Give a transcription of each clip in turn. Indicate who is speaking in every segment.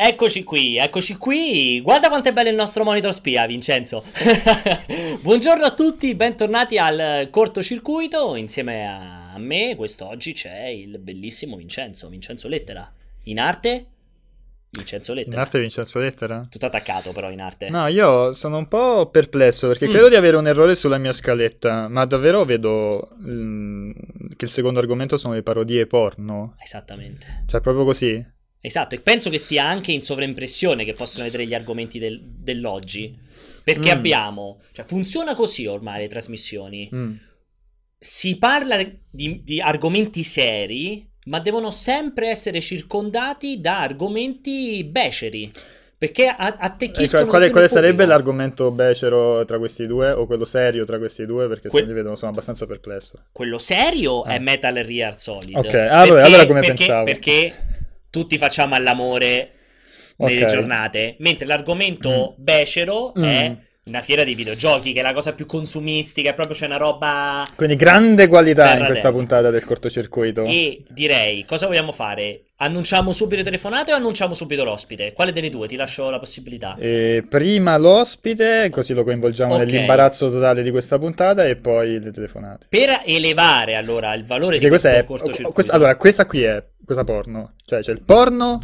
Speaker 1: Eccoci qui, eccoci qui. Guarda quanto è bello il nostro monitor spia, Vincenzo. Buongiorno a tutti, bentornati al cortocircuito. Insieme a me, quest'oggi c'è il bellissimo Vincenzo, Vincenzo Lettera. In arte? Vincenzo Lettera.
Speaker 2: In arte Vincenzo Lettera?
Speaker 1: Tutto attaccato però in arte.
Speaker 2: No, io sono un po' perplesso perché mm. credo di avere un errore sulla mia scaletta, ma davvero vedo mm, che il secondo argomento sono le parodie porno.
Speaker 1: Esattamente.
Speaker 2: Cioè, proprio così.
Speaker 1: Esatto, e penso che stia anche in sovraimpressione che possono vedere gli argomenti del, dell'oggi. Perché mm. abbiamo, cioè funziona così ormai le trasmissioni. Mm. Si parla di, di, argomenti seri, ma devono sempre essere circondati da argomenti beceri. Perché attecchiscono.
Speaker 2: Ecco, quale, quale sarebbe l'argomento becero tra questi due? O quello serio tra questi due? Perché que- se li vedo sono abbastanza perplesso.
Speaker 1: Quello serio eh. è Metal Real Solid.
Speaker 2: Ok, allora, perché, allora come
Speaker 1: perché,
Speaker 2: pensavo?
Speaker 1: Perché tutti facciamo all'amore nelle okay. giornate, mentre l'argomento mm. becero mm. è una fiera di videogiochi, che è la cosa più consumistica, proprio c'è una roba...
Speaker 2: Quindi grande qualità in questa puntata del cortocircuito.
Speaker 1: E direi, cosa vogliamo fare? Annunciamo subito le telefonate o annunciamo subito l'ospite? Quale delle due? Ti lascio la possibilità.
Speaker 2: E prima l'ospite, così lo coinvolgiamo okay. nell'imbarazzo totale di questa puntata e poi le telefonate.
Speaker 1: Per elevare allora il valore Perché di questo è, cortocircuito...
Speaker 2: Questa, allora, questa qui è cosa porno. Cioè c'è il porno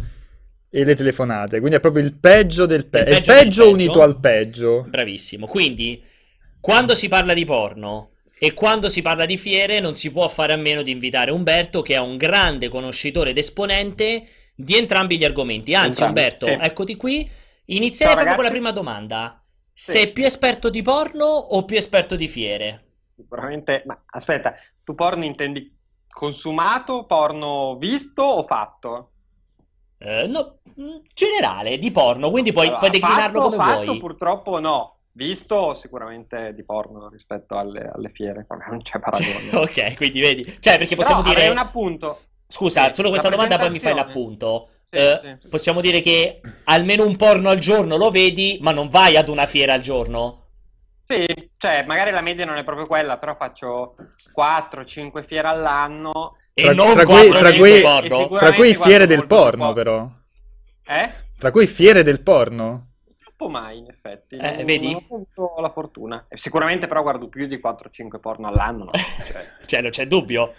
Speaker 2: e le telefonate. Quindi è proprio il peggio del pe- il peggio, il peggio unito al peggio.
Speaker 1: Bravissimo. Quindi quando si parla di porno e quando si parla di fiere non si può fare a meno di invitare Umberto che è un grande conoscitore ed esponente di entrambi gli argomenti. Anzi, entrambi, Umberto, sì. eccoti qui. Inizierei Ciao, proprio con la prima domanda. Sì. Sei più esperto di porno o più esperto di fiere?
Speaker 3: Sicuramente, ma aspetta, tu porno intendi consumato, porno visto o fatto?
Speaker 1: Eh, no, mm, generale, di porno, quindi puoi, allora, puoi declinarlo
Speaker 3: fatto,
Speaker 1: come
Speaker 3: fatto,
Speaker 1: vuoi.
Speaker 3: purtroppo no. Visto sicuramente di porno rispetto alle, alle fiere, non c'è paragone.
Speaker 1: ok, quindi vedi, cioè perché possiamo
Speaker 3: Però
Speaker 1: dire...
Speaker 3: un appunto.
Speaker 1: Scusa, solo questa domanda poi mi fai l'appunto. Sì, eh, sì. Possiamo dire che almeno un porno al giorno lo vedi, ma non vai ad una fiera al giorno?
Speaker 3: Sì, cioè magari la media non è proprio quella, però faccio 4-5 fiere all'anno.
Speaker 1: E tra, non
Speaker 2: tra, cui, tra, cui, tra cui fiere del porno, però.
Speaker 3: Eh?
Speaker 2: Tra cui fiere del porno.
Speaker 3: Troppo mai, in effetti.
Speaker 1: Eh, non, vedi?
Speaker 3: Non ho avuto la fortuna. Sicuramente però guardo più di 4-5 porno all'anno. No?
Speaker 1: Cioè... cioè, non c'è dubbio.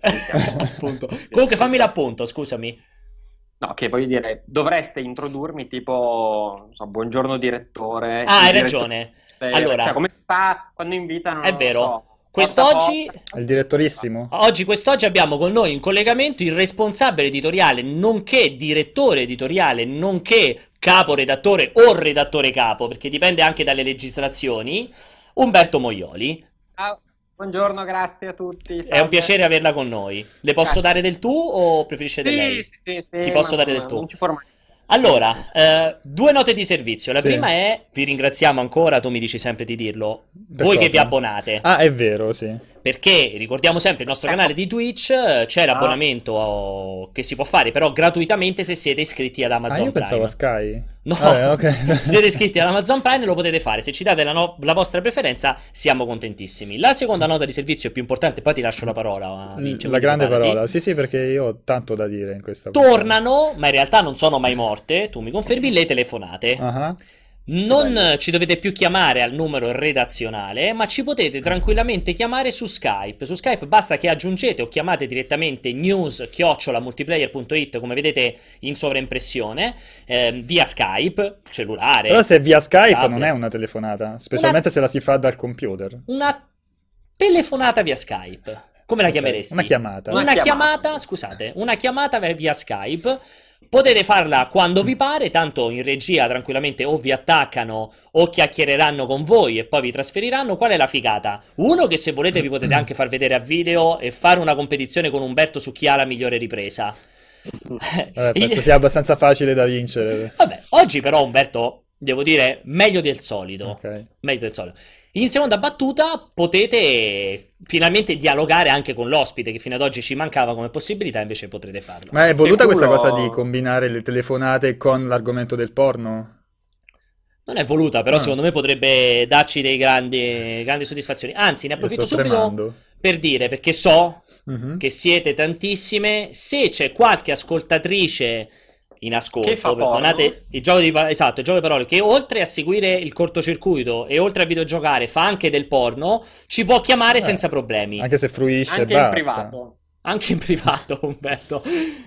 Speaker 1: Comunque fammi l'appunto, scusami.
Speaker 3: No, che voglio dire, dovreste introdurmi tipo, so, buongiorno direttore.
Speaker 1: Ah, hai direttore, ragione.
Speaker 3: Allora, cioè, come si fa quando invitano?
Speaker 1: È vero.
Speaker 3: So,
Speaker 1: Quest'oggi,
Speaker 2: il direttorissimo.
Speaker 1: Oggi, quest'oggi abbiamo con noi in collegamento il responsabile editoriale, nonché direttore editoriale, nonché capo redattore o redattore capo, perché dipende anche dalle legislazioni, Umberto Moioli.
Speaker 3: Ciao. Buongiorno, grazie a tutti.
Speaker 1: Salve. È un piacere averla con noi. Le posso grazie. dare del tu o preferisce
Speaker 3: sì,
Speaker 1: del lei?
Speaker 3: Sì, sì, sì.
Speaker 1: Ti posso dare del tu? Non ci forma allora, eh, due note di servizio. La sì. prima è, vi ringraziamo ancora, tu mi dici sempre di dirlo, per voi cosa? che vi abbonate.
Speaker 2: Ah, è vero, sì.
Speaker 1: Perché, ricordiamo sempre, il nostro ecco. canale di Twitch eh, c'è l'abbonamento ah. che si può fare, però gratuitamente se siete iscritti ad Amazon
Speaker 2: ah, io
Speaker 1: Prime.
Speaker 2: pensavo a Sky.
Speaker 1: No, ah, okay. se siete iscritti ad Amazon Prime lo potete fare, se ci date la, no- la, vostra preferenza siamo contentissimi. La seconda nota di servizio più importante, poi ti lascio la parola. Vince,
Speaker 2: la grande parola, sì sì perché io ho tanto da dire in questa
Speaker 1: Tornano, puntata. ma in realtà non sono mai morte, tu mi confermi, le telefonate. Uh-huh. Non ci dovete più chiamare al numero redazionale, ma ci potete tranquillamente chiamare su Skype. Su Skype basta che aggiungete o chiamate direttamente news-multiplayer.it, come vedete in sovraimpressione, eh, via Skype, cellulare.
Speaker 2: Però se è via Skype tablet. non è una telefonata, specialmente una... se la si fa dal computer.
Speaker 1: Una telefonata via Skype. Come la okay. chiameresti?
Speaker 2: Una chiamata.
Speaker 1: Una, una chiamata. chiamata, scusate, una chiamata via Skype Potete farla quando vi pare, tanto in regia tranquillamente o vi attaccano o chiacchiereranno con voi e poi vi trasferiranno. Qual è la figata? Uno che se volete vi potete anche far vedere a video e fare una competizione con Umberto su chi ha la migliore ripresa.
Speaker 2: Vabbè, penso sia abbastanza facile da vincere.
Speaker 1: Vabbè, oggi però Umberto, devo dire, meglio del solito.
Speaker 2: Okay.
Speaker 1: Meglio del solito. In seconda battuta potete finalmente dialogare anche con l'ospite che fino ad oggi ci mancava come possibilità, invece potrete farlo.
Speaker 2: Ma è voluta questa cosa di combinare le telefonate con l'argomento del porno?
Speaker 1: Non è voluta, però ah. secondo me potrebbe darci dei grandi, grandi soddisfazioni. Anzi, ne approfitto subito tremando. per dire, perché so uh-huh. che siete tantissime, se c'è qualche ascoltatrice in ascolto, perdonate, il gioco di, esatto, il gioco di parole, che oltre a seguire il cortocircuito e oltre a videogiocare fa anche del porno, ci può chiamare eh, senza problemi.
Speaker 2: Anche se fruisce
Speaker 3: anche
Speaker 2: basta.
Speaker 3: in privato.
Speaker 1: Anche in privato, Umberto.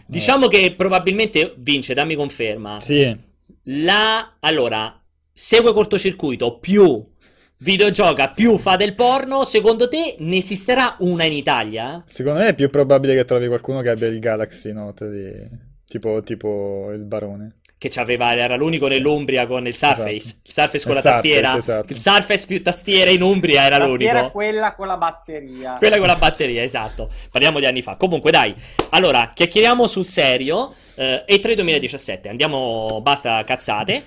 Speaker 1: Diciamo che probabilmente vince, dammi conferma.
Speaker 2: Sì.
Speaker 1: La... Allora, segue cortocircuito più videogioca più fa del porno, secondo te ne esisterà una in Italia?
Speaker 2: Secondo me è più probabile che trovi qualcuno che abbia il Galaxy Note di... tipo, tipo il barone
Speaker 1: che c'aveva, era l'unico nell'Umbria con il Surface, esatto. il Surface con il la Surface, tastiera, esatto. il Surface più tastiera in Umbria era l'unico. Era
Speaker 3: quella con la batteria.
Speaker 1: Quella con la batteria, esatto. Parliamo di anni fa. Comunque dai, allora, chiacchieriamo sul serio. Eh, E3 2017, andiamo, basta cazzate.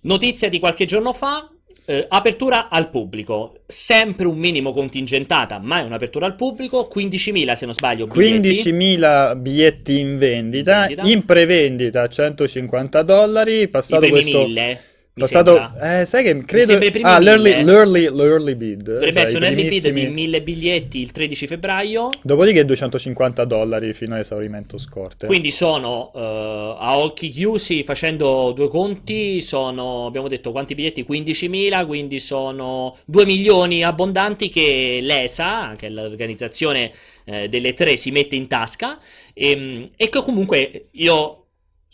Speaker 1: Notizia di qualche giorno fa, eh, apertura al pubblico, sempre un minimo contingentata, ma è un'apertura al pubblico, 15.000 se non sbaglio
Speaker 2: biglietti. 15.000 biglietti in vendita, in, vendita. in prevendita 150 dollari, passato questo... 1000 passato, eh, sai che credo. Ah, l'early, l'early, l'early bid.
Speaker 1: Dovrebbe cioè, essere un early bid di 1000 biglietti il 13 febbraio.
Speaker 2: Dopodiché 250 dollari fino all'esaurimento scorte.
Speaker 1: Quindi sono uh, a occhi chiusi, facendo due conti, sono abbiamo detto quanti biglietti? 15.000, quindi sono 2 milioni abbondanti che l'ESA, che è l'organizzazione eh, delle tre, si mette in tasca. E, ehm, e che comunque io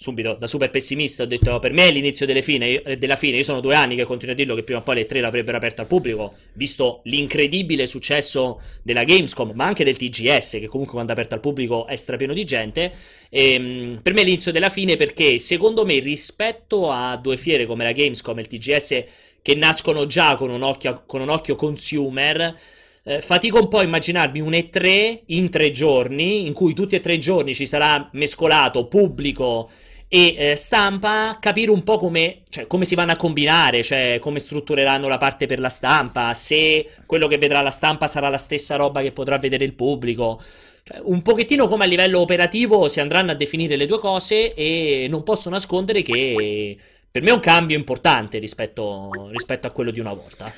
Speaker 1: subito da super pessimista ho detto per me è l'inizio fine, della fine. Io sono due anni che continuo a dirlo che prima o poi le tre l'avrebbero aperto al pubblico visto l'incredibile successo della Gamescom ma anche del TGS che comunque quando è aperto al pubblico è strapieno di gente. E, ehm, per me è l'inizio della fine perché secondo me rispetto a due fiere come la Gamescom e il TGS che nascono già con un occhio, con un occhio consumer eh, fatico un po' a immaginarmi un E3 in tre giorni, in cui tutti e tre i giorni ci sarà mescolato pubblico e eh, stampa capire un po' come, cioè, come, si vanno a combinare, cioè come struttureranno la parte per la stampa, se quello che vedrà la stampa sarà la stessa roba che potrà vedere il pubblico. Cioè, un pochettino come a livello operativo si andranno a definire le due cose e non posso nascondere che per me è un cambio importante rispetto, rispetto a quello di una volta.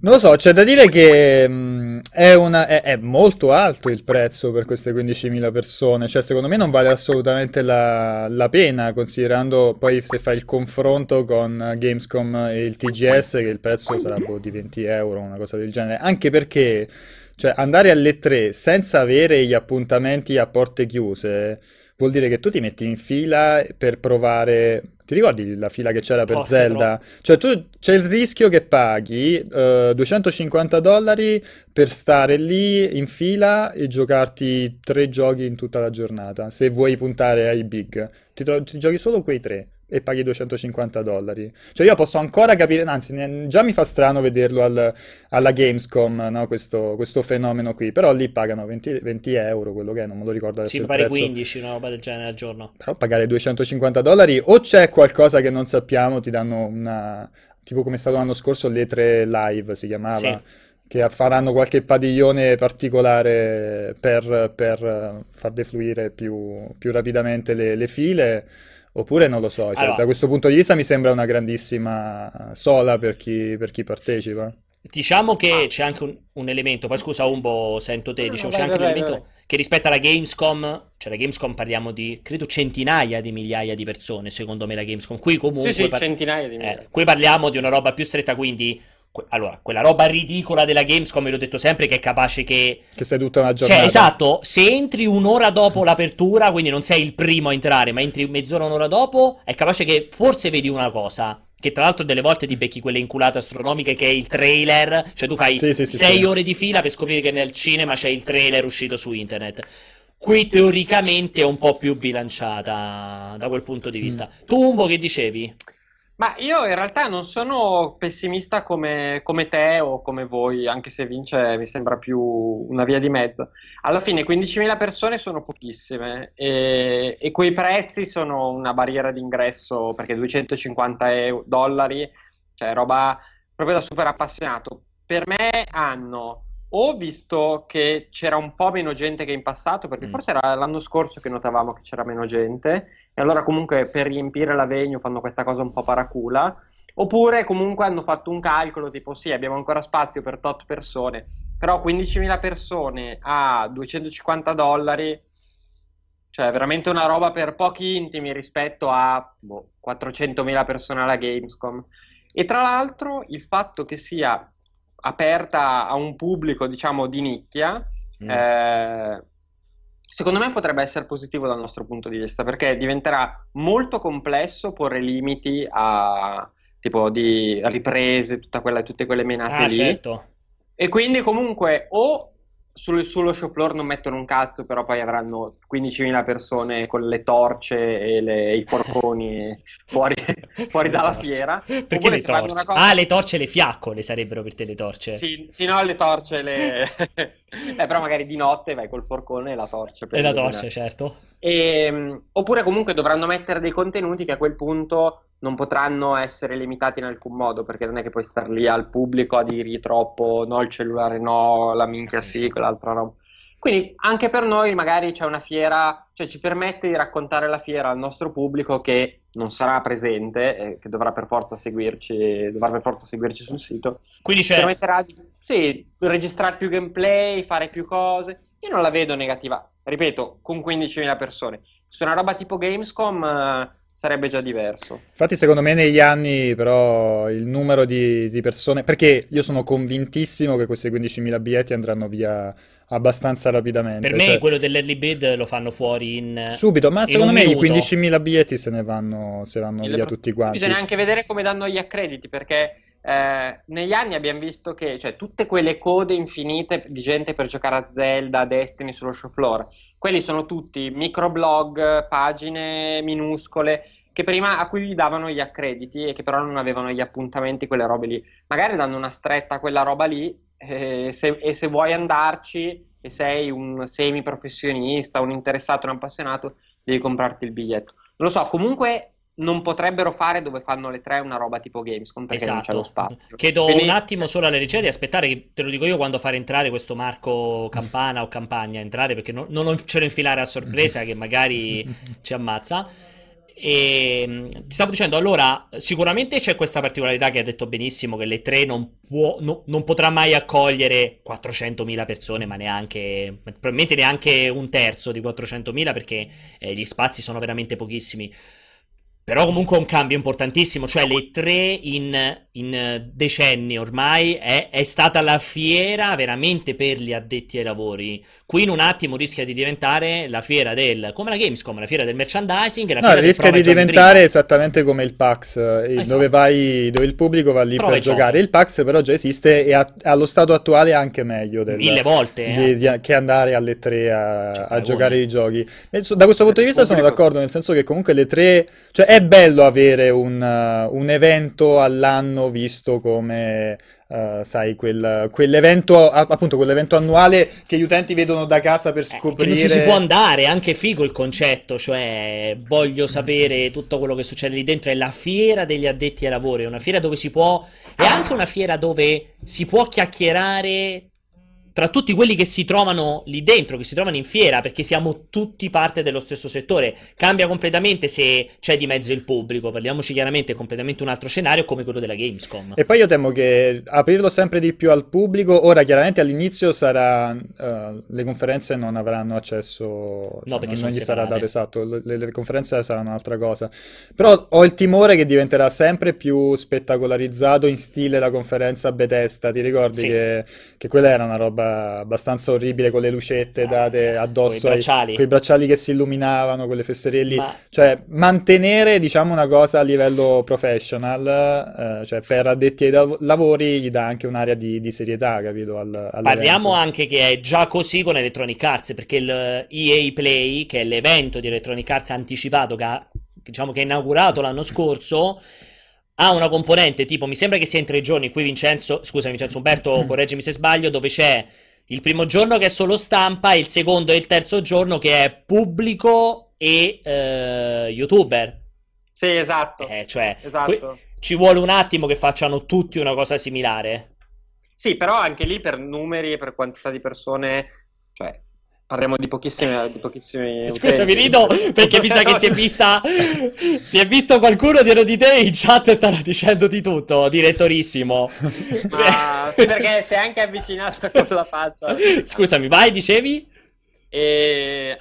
Speaker 2: Non lo so, c'è da dire che mh, mm, è, una, è, è, molto alto il prezzo per queste 15.000 persone, cioè secondo me non vale assolutamente la, la, pena, considerando poi se fai il confronto con Gamescom e il TGS che il prezzo sarà boh, di 20 euro, una cosa del genere, anche perché cioè, andare alle 3 senza avere gli appuntamenti a porte chiuse vuol dire che tu ti metti in fila per provare ti ricordi la fila che c'era per Forte Zelda? Troppo. Cioè, tu c'è il rischio che paghi eh, 250 dollari per stare lì in fila e giocarti tre giochi in tutta la giornata. Se vuoi puntare ai big, ti, tro- ti giochi solo quei tre e paghi 250 dollari. Cioè io posso ancora capire, anzi già mi fa strano vederlo al, alla Gamescom, no? questo, questo, fenomeno qui, però lì pagano 20, 20, euro, quello che è, non me lo ricordo adesso
Speaker 1: Sì, pare 15, una roba del genere al giorno.
Speaker 2: Però pagare 250 dollari o c'è qualcosa che non sappiamo, ti danno una... tipo come è stato l'anno scorso l'E3 Live si chiamava. Sì che faranno qualche padiglione particolare per, per far defluire più, più rapidamente le, le file Oppure non lo so, cioè, allora, da questo punto di vista mi sembra una grandissima sola per chi, per chi partecipa.
Speaker 1: Diciamo che ah. c'è anche un, un, elemento, poi scusa Umbo, sento te, diciamo, no, c'è anche vai, un elemento vai. che rispetto alla Gamescom, cioè la Gamescom parliamo di, credo, centinaia di migliaia di persone, secondo me la Gamescom. Qui comunque...
Speaker 3: Sì, sì, par- centinaia di migliaia.
Speaker 1: Eh, qui parliamo di una roba più stretta, quindi allora, quella roba ridicola della Gamescom, l'ho detto sempre, che è capace che...
Speaker 2: Che sei tutta una giornata.
Speaker 1: Cioè, esatto, se entri un'ora dopo l'apertura, quindi non sei il primo a entrare, ma entri mezz'ora, un'ora dopo, è capace che forse vedi una cosa. Che tra l'altro delle volte ti becchi quelle inculate astronomiche che è il trailer. Cioè tu fai sì, sì, sì, sei ore di fila per scoprire che nel cinema c'è il trailer uscito su internet. Qui teoricamente è un po' più bilanciata da quel punto di vista. Mm. Tu, Umbo, che dicevi?
Speaker 3: Ma io in realtà non sono pessimista come, come, te o come voi, anche se vince mi sembra più una via di mezzo. Alla fine 15.000 persone sono pochissime e, e quei prezzi sono una barriera d'ingresso perché 250 euro, dollari, cioè roba proprio da super appassionato. Per me hanno o visto che c'era un po' meno gente che in passato, perché mm. forse era l'anno scorso che notavamo che c'era meno gente, e allora comunque per riempire la venue fanno questa cosa un po' paracula, oppure comunque hanno fatto un calcolo tipo sì, abbiamo ancora spazio per tot persone, però 15.000 persone a 250 dollari Cioè, veramente una roba per pochi intimi rispetto a boh, 400.000 persone alla Gamescom. E tra l'altro il fatto che sia aperta a un pubblico, diciamo, di nicchia, mm. eh, secondo me potrebbe essere positivo dal nostro punto di vista, perché diventerà molto complesso porre limiti a tipo di riprese, quella, tutte quelle menate
Speaker 1: ah,
Speaker 3: lì.
Speaker 1: Certo.
Speaker 3: E quindi comunque o sul, sullo show floor non mettono un cazzo, però poi avranno 15.000 persone con le torce e le, i forconi fuori, fuori dalla fiera.
Speaker 1: Perché Oppure le torce? Cosa... Ah, le torce e le fiaccole sarebbero per te le torce.
Speaker 3: Sì, sì no, le torce, le... eh, però magari di notte vai col forcone e la torcia.
Speaker 1: E la torcia, certo.
Speaker 3: E, ehm, oppure comunque dovranno mettere dei contenuti che a quel punto non potranno essere limitati in alcun modo, perché non è che puoi star lì al pubblico a dirgli troppo no, il cellulare no, la minchia sì, sì quell'altra roba. Quindi anche per noi magari c'è una fiera, cioè ci permette di raccontare la fiera al nostro pubblico che non sarà presente, eh, che dovrà per forza seguirci, dovrà per forza seguirci sul sito.
Speaker 1: Quindi c'è...
Speaker 3: Permetterà di sì, registrare più gameplay, fare più cose. Io non la vedo negativa, ripeto, con 15.000 persone. Su una roba tipo Gamescom... Eh, sarebbe già diverso.
Speaker 2: Infatti, secondo me, negli anni, però, il numero di, di persone. Perché io sono convintissimo che questi 15.000 biglietti andranno via abbastanza rapidamente.
Speaker 1: Per me, cioè... quello dell'early bid lo fanno fuori in.
Speaker 2: Subito, ma secondo me minuto. i 15.000 biglietti se ne vanno, se vanno via tutti quanti.
Speaker 3: Bisogna anche vedere come danno gli accrediti perché. Eh, negli anni abbiamo visto che cioè, tutte quelle code infinite di gente per giocare a Zelda, a Destiny sullo show floor quelli sono tutti microblog, pagine minuscole che prima a cui davano gli accrediti e che però non avevano gli appuntamenti, quelle robe lì. Magari danno una stretta a quella roba lì eh, se, e se vuoi andarci e sei un semi professionista, un interessato, un appassionato, devi comprarti il biglietto. Non lo so, comunque non potrebbero fare dove fanno le tre una roba tipo Gamescom perché esatto. non c'è lo esatto. spazio.
Speaker 1: Chiedo Quindi... un attimo solo alla regia di aspettare che te lo dico io quando fare entrare questo Marco Campana o Campagna entrare perché non, non ce lo infilare a sorpresa che magari ci ammazza. E mm, ti stavo dicendo, allora, sicuramente c'è questa particolarità che hai detto benissimo, che le tre non, può, no, non potrà mai accogliere 400.000 persone, ma neanche, probabilmente neanche un terzo di 400.000 perché eh, gli spazi sono veramente pochissimi. Però comunque è un cambio importantissimo, cioè le tre in, in decenni ormai è, è, stata la fiera veramente per gli addetti ai lavori. Qui in un attimo rischia di diventare la fiera del, come la Gamescom, la fiera del merchandising. La
Speaker 2: no, rischia di diventare esattamente come il PAX, eh, esatto. dove, vai, dove il pubblico va lì prova per giocare. Il PAX però già esiste e ha, allo stato attuale è anche meglio del,
Speaker 1: Mille volte
Speaker 2: di,
Speaker 1: eh.
Speaker 2: di, che andare alle tre a, cioè, a giocare i giochi. Da questo punto di vista sono d'accordo, nel senso che comunque le tre... Cioè, è bello avere un, uh, un evento all'anno visto come, uh, sai, quel, quell'evento, appunto, quell'evento annuale che gli utenti vedono da casa per scoprire. Eh,
Speaker 1: non ci si può andare, è anche figo il concetto, cioè voglio sapere tutto quello che succede lì dentro. È la fiera degli addetti ai lavori, è una fiera dove si può. È anche una fiera dove si può chiacchierare tra tutti quelli che si trovano lì dentro, che si trovano in fiera, perché siamo tutti parte dello stesso settore. Cambia completamente se c'è di mezzo il pubblico, parliamoci chiaramente, è completamente un altro scenario come quello della Gamescom.
Speaker 2: E poi io temo che aprirlo sempre di più al pubblico, ora chiaramente all'inizio sarà, uh, le conferenze non avranno accesso, cioè
Speaker 1: no, perché
Speaker 2: non,
Speaker 1: non
Speaker 2: gli sarà dato esatto, le, le, conferenze saranno un'altra cosa. Però ho il timore che diventerà sempre più spettacolarizzato in stile la conferenza Bethesda, ti ricordi sì. che, che quella era una roba abbastanza orribile con le lucette ah, date addosso,
Speaker 1: con bracciali.
Speaker 2: quei bracciali che si illuminavano, quelle fesserie Ma... Cioè, mantenere, diciamo, una cosa a livello professional, eh, cioè per addetti ai lavori, gli dà anche un'area di, di serietà, capito? Al,
Speaker 1: Parliamo anche che è già così con Electronic Arts, perché il EA Play, che è l'evento di Electronic Arts anticipato che ha, diciamo che è inaugurato l'anno scorso ha una componente tipo, mi sembra che sia in tre giorni, qui Vincenzo, scusa Vincenzo Umberto, correggimi se sbaglio, dove c'è il primo giorno che è solo stampa, il secondo e il terzo giorno che è pubblico e eh, youtuber.
Speaker 3: Sì, esatto.
Speaker 1: Eh, cioè, esatto. ci vuole un attimo che facciano tutti una cosa similare.
Speaker 3: Sì, però anche lì per numeri e per quantità di persone, cioè Parliamo di pochissime, di pochissimi
Speaker 1: Scusa, mi rido perché mi sa che si è vista. si è visto qualcuno dietro di te in chat stanno dicendo di tutto, direttorissimo.
Speaker 3: Ma perché sei anche avvicinato con la faccia.
Speaker 1: Scusami, vai, dicevi?
Speaker 3: E...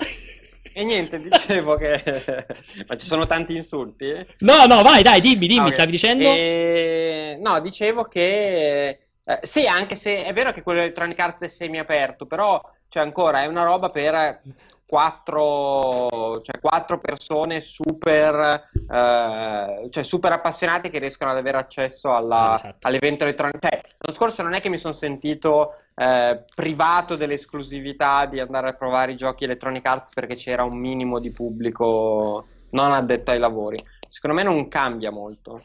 Speaker 3: e niente, dicevo che... Ma ci sono tanti insulti?
Speaker 1: No, no, vai, dai, dimmi, dimmi, ah, okay. stavi dicendo?
Speaker 3: E... No, dicevo che... Eh, sì, anche se è vero che quello Electronic Arts è semi-aperto, però c'è ancora, è una roba per quattro, cioè quattro persone super, eh, cioè super appassionate che riescono ad avere accesso alla, esatto. all'evento elettronico. Cioè, l'anno scorso non è che mi sono sentito eh, privato dell'esclusività di andare a provare i giochi Electronic Arts perché c'era un minimo di pubblico non addetto ai lavori. Secondo me non cambia molto.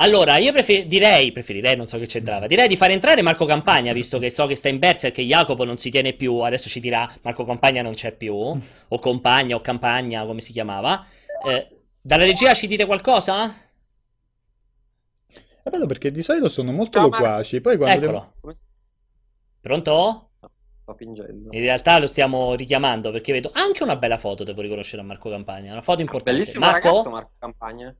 Speaker 1: Allora, io prefer- direi, preferirei, non so che c'entrava, direi di fare entrare Marco Campagna, visto che so che sta in Berserk e che Jacopo non si tiene più, adesso ci dirà Marco Campagna non c'è più, o Compagna o Campagna, come si chiamava. Eh, dalla regia ci dite qualcosa?
Speaker 2: È bello perché di solito sono molto Ciao, loquaci, poi quando...
Speaker 1: Eccolo. Devo... Pronto?
Speaker 3: Sto pingendo.
Speaker 1: In realtà lo stiamo richiamando perché vedo anche una bella foto, devo riconoscere a Marco Campagna, una foto importante.
Speaker 3: Bellissimo Marco? ragazzo Marco Campagna.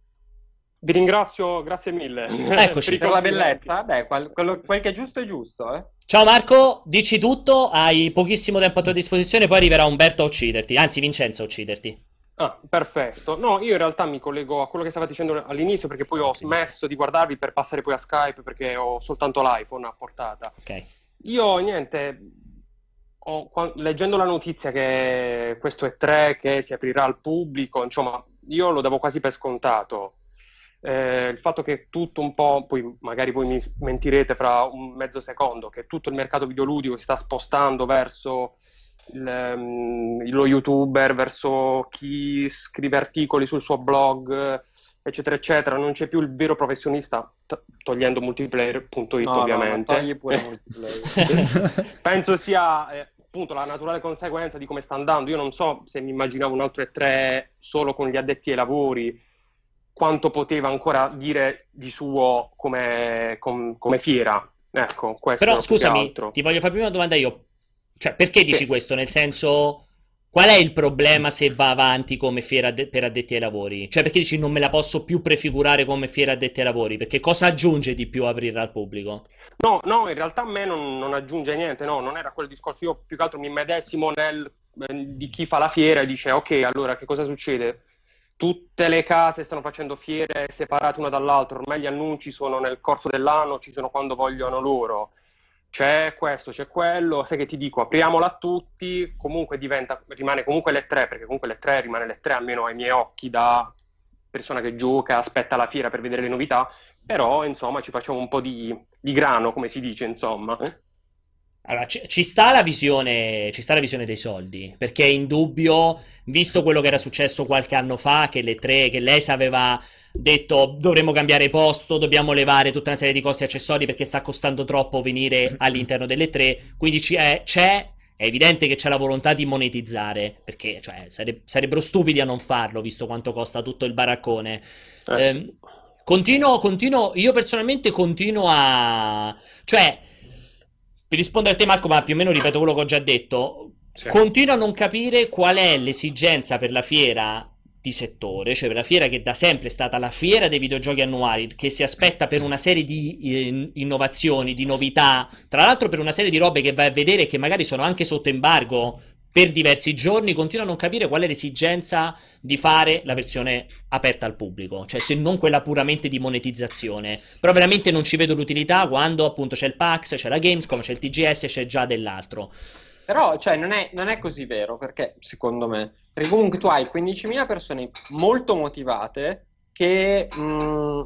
Speaker 4: Vi ringrazio, grazie mille.
Speaker 1: Eccoci.
Speaker 3: per la bellezza, beh, quel, quello, quel, che è giusto è giusto, eh.
Speaker 1: Ciao Marco, dici tutto, hai pochissimo tempo a tua disposizione, poi arriverà Umberto a ucciderti, anzi Vincenzo a ucciderti.
Speaker 4: Ah, perfetto. No, io in realtà mi collego a quello che stava dicendo all'inizio perché poi ho smesso di guardarvi per passare poi a Skype perché ho soltanto l'iPhone a portata.
Speaker 1: Ok.
Speaker 4: Io niente, ho, leggendo la notizia che questo è 3 che si aprirà al pubblico, insomma, io lo davo quasi per scontato eh, il fatto che tutto un po', poi magari voi mi mentirete fra un mezzo secondo, che tutto il mercato videoludico si sta spostando verso il, um, lo youtuber, verso chi scrive articoli sul suo blog, eccetera, eccetera, non c'è più il vero professionista, t- togliendo multiplayer.it no, ovviamente.
Speaker 3: No, pure multiplayer.
Speaker 4: Penso sia... Eh, appunto la naturale conseguenza di come sta andando. Io non so se mi immaginavo un altro E3 solo con gli addetti ai lavori, quanto poteva ancora dire di suo come, com, come fiera. Ecco, questo
Speaker 1: Però scusami, ti voglio fare prima una domanda io. Cioè, perché dici sì. questo? Nel senso, qual è il problema se va avanti come fiera de- per addetti ai lavori? Cioè, perché dici non me la posso più prefigurare come fiera addetti ai lavori? Perché cosa aggiunge di più aprirla al pubblico?
Speaker 4: No, no, in realtà a me non, non aggiunge niente, no, non era quel discorso. Io più che altro mi medesimo nel eh, di chi fa la fiera e dice ok, allora che cosa succede? Tutte le case stanno facendo fiere separate una dall'altra, ormai gli annunci sono nel corso dell'anno, ci sono quando vogliono loro. C'è questo, c'è quello, sai che ti dico, apriamola a tutti, comunque diventa, rimane comunque le tre, perché comunque le tre rimane le tre, almeno ai miei occhi da persona che gioca, aspetta la fiera per vedere le novità, però insomma ci facciamo un po' di, di grano, come si dice, insomma. Eh?
Speaker 1: Allora, ci, ci, sta la visione, ci sta la visione dei soldi, perché è indubbio, visto quello che era successo qualche anno fa, che le tre, che l'ESA aveva detto dovremmo cambiare posto, dobbiamo levare tutta una serie di costi accessori perché sta costando troppo venire all'interno delle tre, quindi c'è, c'è è evidente che c'è la volontà di monetizzare, perché cioè, sare- sarebbero stupidi a non farlo, visto quanto costa tutto il baraccone. Eh, eh, continuo, continuo, io personalmente continuo a... cioè per rispondere a te Marco, ma più o meno ripeto quello che ho già detto, sì. continuo a non capire qual è l'esigenza per la fiera di settore, cioè per la fiera che da sempre è stata la fiera dei videogiochi annuali, che si aspetta per una serie di eh, innovazioni, di novità, tra l'altro per una serie di robe che vai a vedere che magari sono anche sotto embargo per diversi giorni, continuo a non capire qual è l'esigenza di fare la versione aperta al pubblico, cioè se non quella puramente di monetizzazione. Però veramente non ci vedo l'utilità quando appunto c'è il PAX, c'è la Gamescom, c'è il TGS, c'è già dell'altro.
Speaker 3: Però, cioè, non è, non è così vero, perché secondo me, perché comunque tu hai 15.000 persone molto motivate che mh, mm,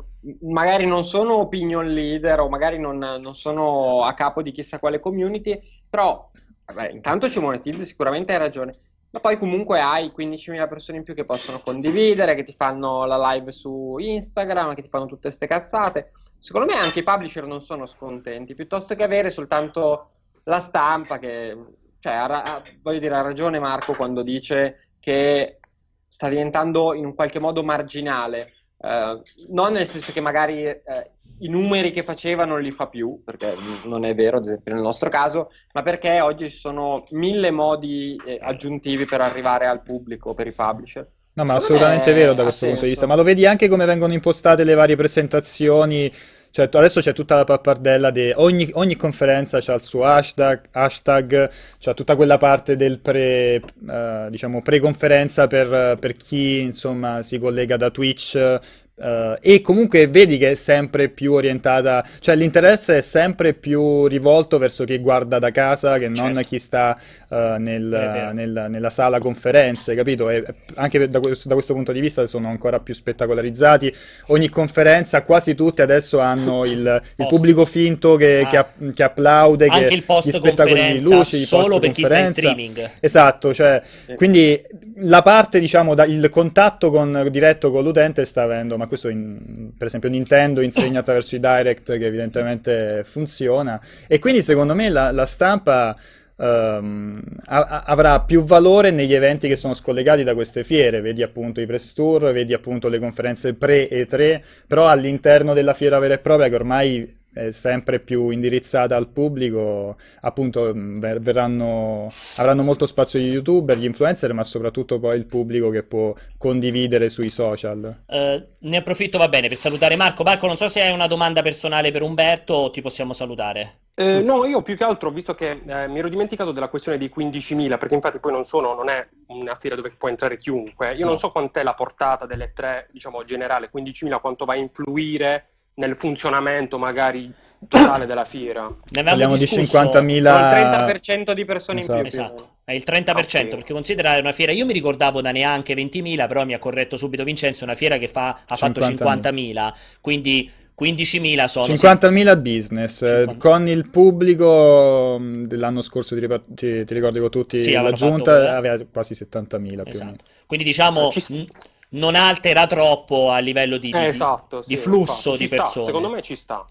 Speaker 3: magari non sono opinion leader o magari non, non sono a capo di chissà quale community, però Vabbè, intanto ci monetizzi, sicuramente hai ragione. Ma poi comunque hai 15.000 persone in più che possono condividere, che ti fanno la live su Instagram, che ti fanno tutte queste cazzate. Secondo me anche i publisher non sono scontenti, piuttosto che avere soltanto la stampa che... Cioè, ha, voglio dire, ha ragione Marco quando dice che sta diventando in qualche modo marginale. Uh, non nel senso che magari uh, i numeri che faceva non li fa più, perché non è vero, ad esempio nel nostro caso, ma perché oggi ci sono mille modi eh, aggiuntivi per arrivare al pubblico, per i publisher.
Speaker 2: No, ma assolutamente vero da questo punto di vista, ma lo vedi anche come vengono impostate le varie presentazioni cioè, adesso c'è tutta la pappardella di ogni, ogni conferenza c'ha il suo hashtag, hashtag c'ha tutta quella parte del pre, uh, diciamo, pre-conferenza per, per chi insomma si collega da Twitch Uh, e comunque vedi che è sempre più orientata, cioè l'interesse è sempre più rivolto verso chi guarda da casa che non certo. chi sta uh, nel, nel, nella sala conferenze, capito? E anche da questo, da questo, punto di vista sono ancora più spettacolarizzati. Ogni conferenza, quasi tutte adesso hanno il, il pubblico finto che, ah. che, che applaude,
Speaker 1: anche
Speaker 2: che
Speaker 1: il post gli spettacoli di luci, solo per chi sta in streaming.
Speaker 2: Esatto, cioè, quindi la parte, diciamo, da, il contatto con, diretto con l'utente sta avendo ma questo in, per esempio Nintendo insegna attraverso i direct che evidentemente funziona. E quindi secondo me la, la stampa um, a, avrà più valore negli eventi che sono scollegati da queste fiere, vedi appunto i press tour, vedi appunto le conferenze pre-E3, però all'interno della fiera vera e propria che ormai è sempre più indirizzata al pubblico, appunto mm, verranno, avranno molto spazio gli youtuber, gli influencer, ma soprattutto poi il pubblico che può condividere sui social.
Speaker 1: Uh, ne approfitto, va bene, per salutare Marco. Marco, non so se hai una domanda personale per Umberto o ti possiamo salutare.
Speaker 4: Eh, no, io più che altro, visto che eh, mi ero dimenticato della questione dei 15.000, perché infatti poi non sono, non è una fiera dove può entrare chiunque. Io no. non so quant'è la portata delle tre, diciamo, generale, 15.000, quanto va a influire nel funzionamento magari totale della fiera.
Speaker 2: Ne Parliamo di 50.000...
Speaker 3: Il 30% di persone
Speaker 1: esatto.
Speaker 3: in
Speaker 1: più. Esatto, è il 30%, okay. perché considera una fiera, io mi ricordavo da neanche 20.000, però mi ha corretto subito Vincenzo, una fiera che fa, ha 50 fatto 50.000, quindi 15.000 sono...
Speaker 2: 50.000 business, 50. con il pubblico mm, dell'anno scorso, ti, ti, ti ricordi con tutti, sì, la giunta fatto... aveva quasi 70.000
Speaker 1: esatto. Quindi diciamo... Ci non altera troppo a livello di, di, eh, esatto, sì, di flusso di persone.
Speaker 4: Sta, secondo me ci sta.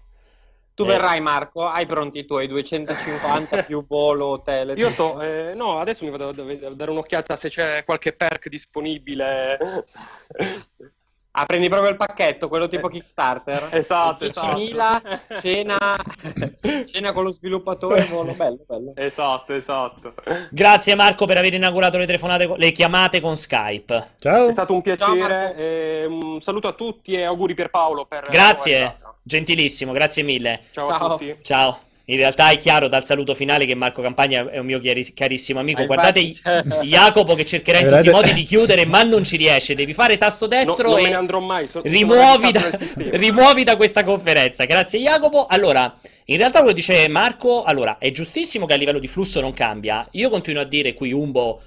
Speaker 3: Tu eh. verrai Marco, hai pronti i tuoi 250 più volo hotel?
Speaker 4: Io sto, eh, no, adesso mi vado a dare un'occhiata se c'è qualche perk disponibile.
Speaker 3: Ah, prendi proprio il pacchetto, quello tipo Kickstarter.
Speaker 4: Esatto, 10.000,
Speaker 3: esatto. cena, cena con lo sviluppatore, volo, bello, bello.
Speaker 4: Esatto, esatto.
Speaker 1: Grazie Marco per aver inaugurato le telefonate, le chiamate con Skype.
Speaker 2: Ciao.
Speaker 4: È stato un piacere, eh, un saluto a tutti e auguri per Paolo. Per
Speaker 1: grazie, gentilissimo, grazie mille.
Speaker 4: Ciao, Ciao. a tutti.
Speaker 1: Ciao. In realtà è chiaro dal saluto finale che Marco Campagna è un mio carissimo amico. Guardate infatti... Jacopo che cercherà in tutti i modi di chiudere, ma non ci riesce. Devi fare tasto destro
Speaker 4: no,
Speaker 1: e
Speaker 4: non me ne andrò mai. So,
Speaker 1: rimuovi, da, rimuovi da questa conferenza. Grazie Jacopo. Allora, in realtà quello dice Marco, allora, è giustissimo che a livello di flusso non cambia. Io continuo a dire qui Umbo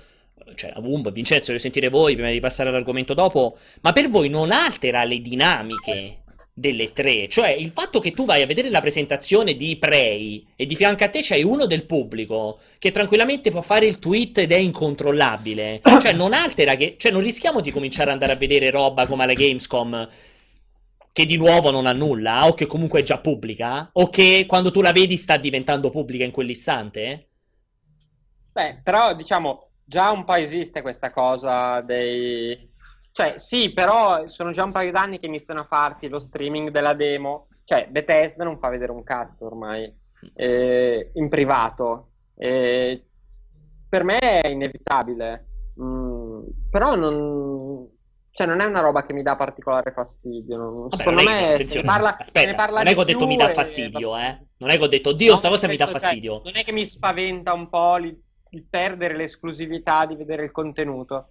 Speaker 1: cioè Umbo, Vincenzo, voglio sentire voi prima di passare all'argomento dopo, ma per voi non altera le dinamiche delle tre. Cioè, il fatto che tu vai a vedere la presentazione di Prey e di fianco a te c'hai uno del pubblico che tranquillamente può fare il tweet ed è incontrollabile. Cioè, non altera che... Cioè, non rischiamo di cominciare ad andare a vedere roba come alla Gamescom che di nuovo non ha nulla, o che comunque è già pubblica, o che quando tu la vedi sta diventando pubblica in quell'istante?
Speaker 3: Beh, però, diciamo, già un po' esiste questa cosa dei cioè, sì, però sono già un paio d'anni che iniziano a farti lo streaming della demo. Cioè, Bethesda non fa vedere un cazzo ormai eh, in privato. Eh, per me è inevitabile. Mm, però non, cioè, non è una roba che mi dà particolare fastidio.
Speaker 1: Vabbè, Secondo me se ne parla, aspetta, ne parla non è che ho detto mi dà fastidio, e... eh. Non è che ho detto, oddio, no, sta cosa mi dà fastidio.
Speaker 3: Cioè, non è che mi spaventa un po' il, il perdere l'esclusività di vedere il contenuto.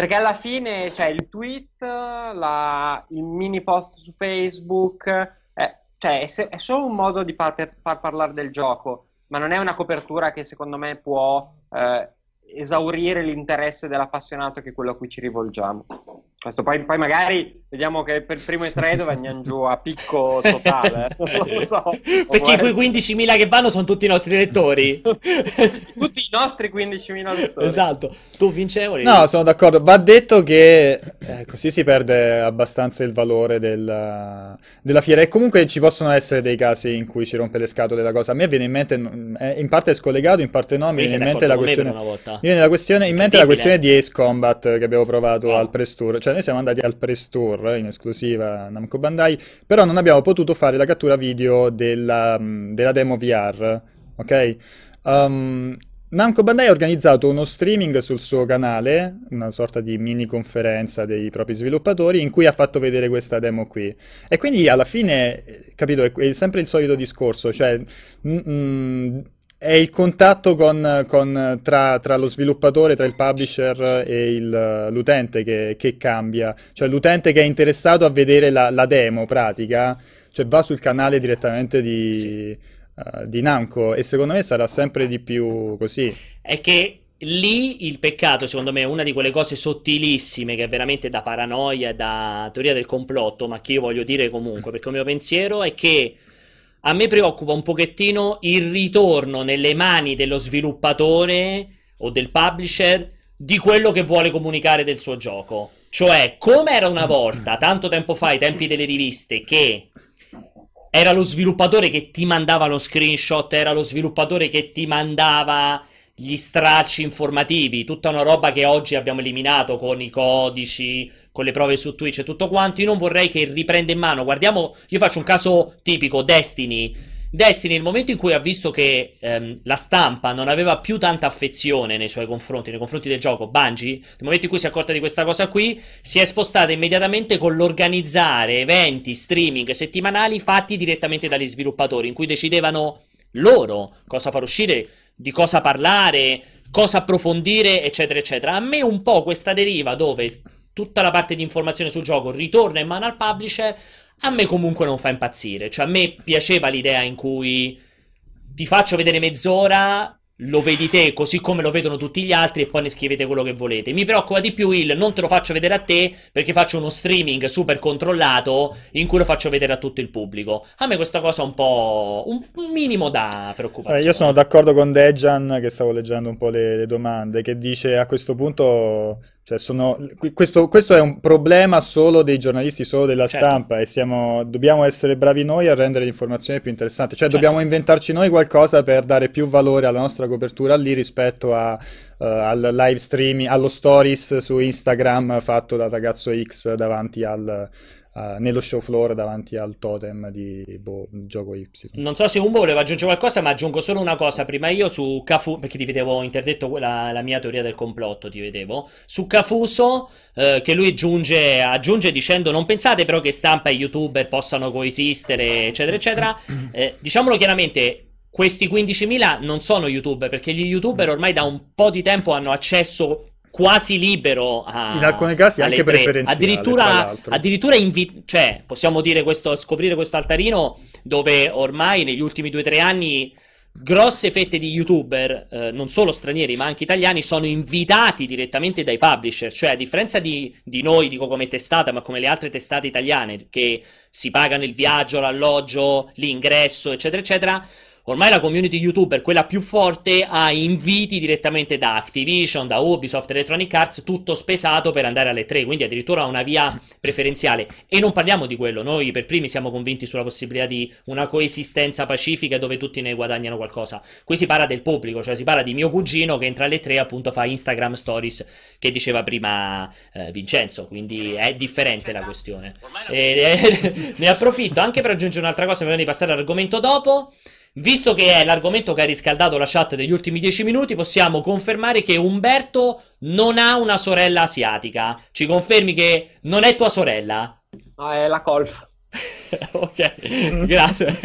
Speaker 3: Perché alla fine, cioè, il tweet, la, il mini post su Facebook, è, cioè, è, è solo un modo di far, far, parlare del gioco, ma non è una copertura che secondo me può eh, esaurire l'interesse dell'appassionato che è quello a cui ci rivolgiamo. Questo poi, poi, magari vediamo che per il primo e tre dove andiamo giù a picco totale. non lo so.
Speaker 1: Perché quei 15.000 che vanno sono tutti i nostri lettori.
Speaker 3: tutti i nostri 15.000 lettori.
Speaker 1: Esatto. Tu vincevoli?
Speaker 2: No, sono d'accordo. Va detto che eh, così si perde abbastanza il valore della, della, fiera. E comunque ci possono essere dei casi in cui ci rompe le scatole la cosa. A me viene in mente, in parte è scollegato, in parte no, mi viene in mente la questione... Mi viene la questione, in mente la questione di Ace Combat che abbiamo provato oh. al press tour. Cioè, cioè noi siamo andati al press tour in esclusiva Namco Bandai, però non abbiamo potuto fare la cattura video della, della demo VR, ok? Um, Namco Bandai ha organizzato uno streaming sul suo canale, una sorta di mini conferenza dei propri sviluppatori, in cui ha fatto vedere questa demo qui. E quindi alla fine, capito, è, sempre il solito discorso, cioè... Mm, mm, è il contatto con, con, tra, tra, lo sviluppatore, tra il publisher e il, l'utente che, che, cambia. Cioè l'utente che è interessato a vedere la, la demo pratica, cioè va sul canale direttamente di... Sì uh, di Namco e secondo me sarà sempre di più così.
Speaker 1: È che lì il peccato, secondo me, è una di quelle cose sottilissime che è veramente da paranoia da teoria del complotto, ma che io voglio dire comunque, perché il mio pensiero è che a me preoccupa un pochettino il ritorno nelle mani dello sviluppatore o del publisher di quello che vuole comunicare del suo gioco. Cioè, come era una volta, tanto tempo fa, ai tempi delle riviste, che era lo sviluppatore che ti mandava lo screenshot, era lo sviluppatore che ti mandava gli stracci informativi, tutta una roba che oggi abbiamo eliminato con i codici, con le prove su Twitch e tutto quanto. Io non vorrei che riprenda in mano. Guardiamo, io faccio un caso tipico, Destiny. Destiny, nel momento in cui ha visto che ehm, la stampa non aveva più tanta affezione nei suoi confronti, nei confronti del gioco, Bungie, nel momento in cui si è accorta di questa cosa qui, si è spostata immediatamente con l'organizzare eventi, streaming settimanali fatti direttamente dagli sviluppatori, in cui decidevano loro cosa far uscire, di cosa parlare, cosa approfondire, eccetera, eccetera. A me un po' questa deriva dove tutta la parte di informazione sul gioco ritorna in mano al publisher a me comunque non fa impazzire. Cioè, a me piaceva l'idea in cui ti faccio vedere mezz'ora, lo vedi te così come lo vedono tutti gli altri e poi ne scrivete quello che volete. Mi preoccupa di più il non te lo faccio vedere a te perché faccio uno streaming super controllato in cui lo faccio vedere a tutto il pubblico. A me questa cosa è un po' un, minimo da preoccupazione.
Speaker 2: Eh, io sono d'accordo con Dejan che stavo leggendo un po' le, le domande che dice a questo punto cioè sono, questo, questo, è un problema solo dei giornalisti, solo della certo. stampa e siamo, dobbiamo essere bravi noi a rendere l'informazione più interessante. Cioè certo. dobbiamo inventarci noi qualcosa per dare più valore alla nostra copertura lì rispetto a, uh, al live streaming, allo stories su Instagram fatto dal ragazzo X davanti al, uh, nello show floor davanti al totem di boh, gioco Y.
Speaker 1: Non so se Umbo voleva aggiungere qualcosa, ma aggiungo solo una cosa. Prima io su Cafu, perché ti vedevo interdetto la, la mia teoria del complotto, ti vedevo. Su Cafuso, eh, che lui aggiunge, aggiunge, dicendo: Non pensate però che stampa e youtuber possano coesistere, eccetera, eccetera. Eh, diciamolo chiaramente. Questi 15.000 non sono youtuber perché gli youtuber ormai da un po' di tempo hanno accesso quasi libero a,
Speaker 2: in alcuni casi anche tre. preferenziale
Speaker 1: addirittura, addirittura invi- cioè possiamo dire questo scoprire questo altarino dove ormai negli ultimi due o tre anni grosse fette di youtuber eh, non solo stranieri ma anche italiani sono invitati direttamente dai publisher cioè a differenza di, di noi dico come testata ma come le altre testate italiane che si pagano il viaggio l'alloggio l'ingresso eccetera eccetera Ormai la community YouTuber, quella più forte, ha inviti direttamente da Activision, da Ubisoft, Electronic Arts, tutto spesato per andare alle tre, quindi addirittura una via preferenziale. E non parliamo di quello, noi per primi siamo convinti sulla possibilità di una coesistenza pacifica dove tutti ne guadagnano qualcosa. Qui si parla del pubblico, cioè si parla di mio cugino che entra alle tre appunto fa Instagram Stories, che diceva prima eh, Vincenzo, quindi è differente la questione. E, eh, ne approfitto anche per aggiungere un'altra cosa prima di passare all'argomento dopo. Visto che è l'argomento che ha riscaldato la chat degli ultimi dieci minuti, possiamo confermare che Umberto non ha una sorella asiatica. Ci confermi che non è tua sorella?
Speaker 3: No, è la Colf.
Speaker 1: ok, grazie.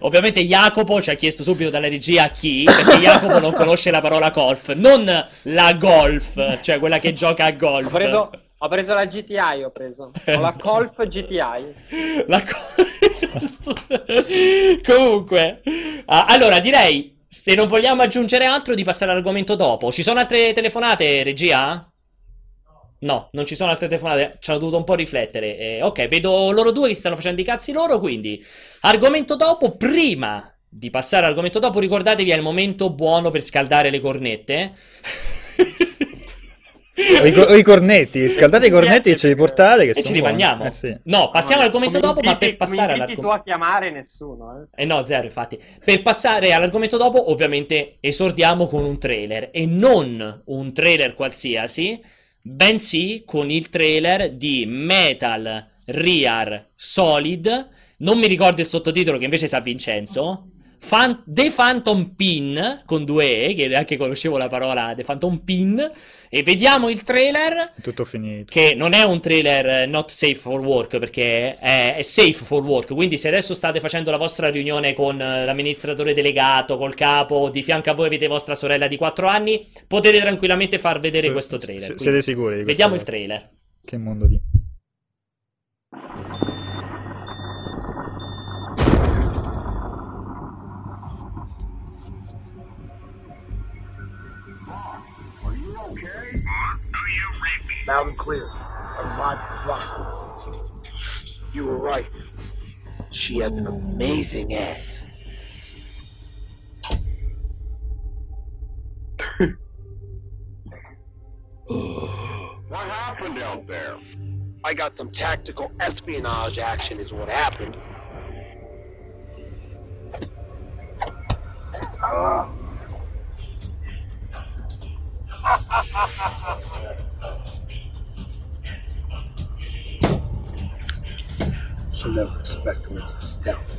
Speaker 1: Ovviamente Jacopo ci ha chiesto subito dalla regia chi, perché Jacopo non conosce la parola golf, non la golf, cioè quella che gioca a golf.
Speaker 3: Ho preso, ho preso la GTI, ho preso. Ho la Golf GTI.
Speaker 1: La Golf... Comunque, allora direi, se non vogliamo aggiungere altro, di passare all'argomento dopo. Ci sono altre telefonate, regia? No, non ci sono altre telefonate, ci hanno dovuto un po' riflettere. Eh, ok, vedo loro due che stanno facendo i cazzi loro, quindi argomento dopo, prima di passare all'argomento dopo, ricordatevi è il momento buono per scaldare le cornette.
Speaker 2: O i, o i, cornetti, scaldate i cornetti e ce li portate che
Speaker 1: e ci rimaniamo. Eh, sì. No, passiamo no, all'argomento dopo, inviti, ma per passare all'argomento...
Speaker 3: tu a chiamare nessuno, eh.
Speaker 1: eh no, zero, infatti. Per passare all'argomento dopo, ovviamente esordiamo con un trailer e non un trailer qualsiasi, bensì con il trailer di Metal Rear Solid. Non mi ricordo il sottotitolo che invece sa Vincenzo. Fan- The Phantom Pin con due E, che neanche conoscevo la parola The Phantom Pin, e vediamo il trailer.
Speaker 2: Tutto finito.
Speaker 1: Che non è un trailer not safe for work, perché è, è safe for work. Quindi, se adesso state facendo la vostra riunione con eh, l'amministratore delegato, col capo, di fianco a voi avete vostra sorella di 4 anni, potete tranquillamente far vedere questo trailer.
Speaker 2: S- siete sicuri? Di
Speaker 1: Vediamo il trailer.
Speaker 2: Che mondo di.
Speaker 5: Loud and clear. My block. You were right. She has an amazing ass. what happened out there? I got some tactical espionage action is what happened.
Speaker 6: She'll never expect a little stealth.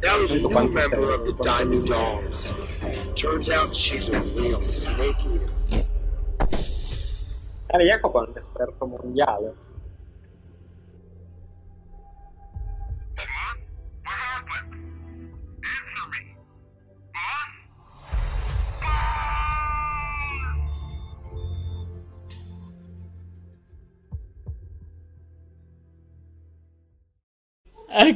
Speaker 5: That was a new member of the Diamond Dogs. Turns out she's a real snake eater.
Speaker 3: Jacopo è un esperto mondiale.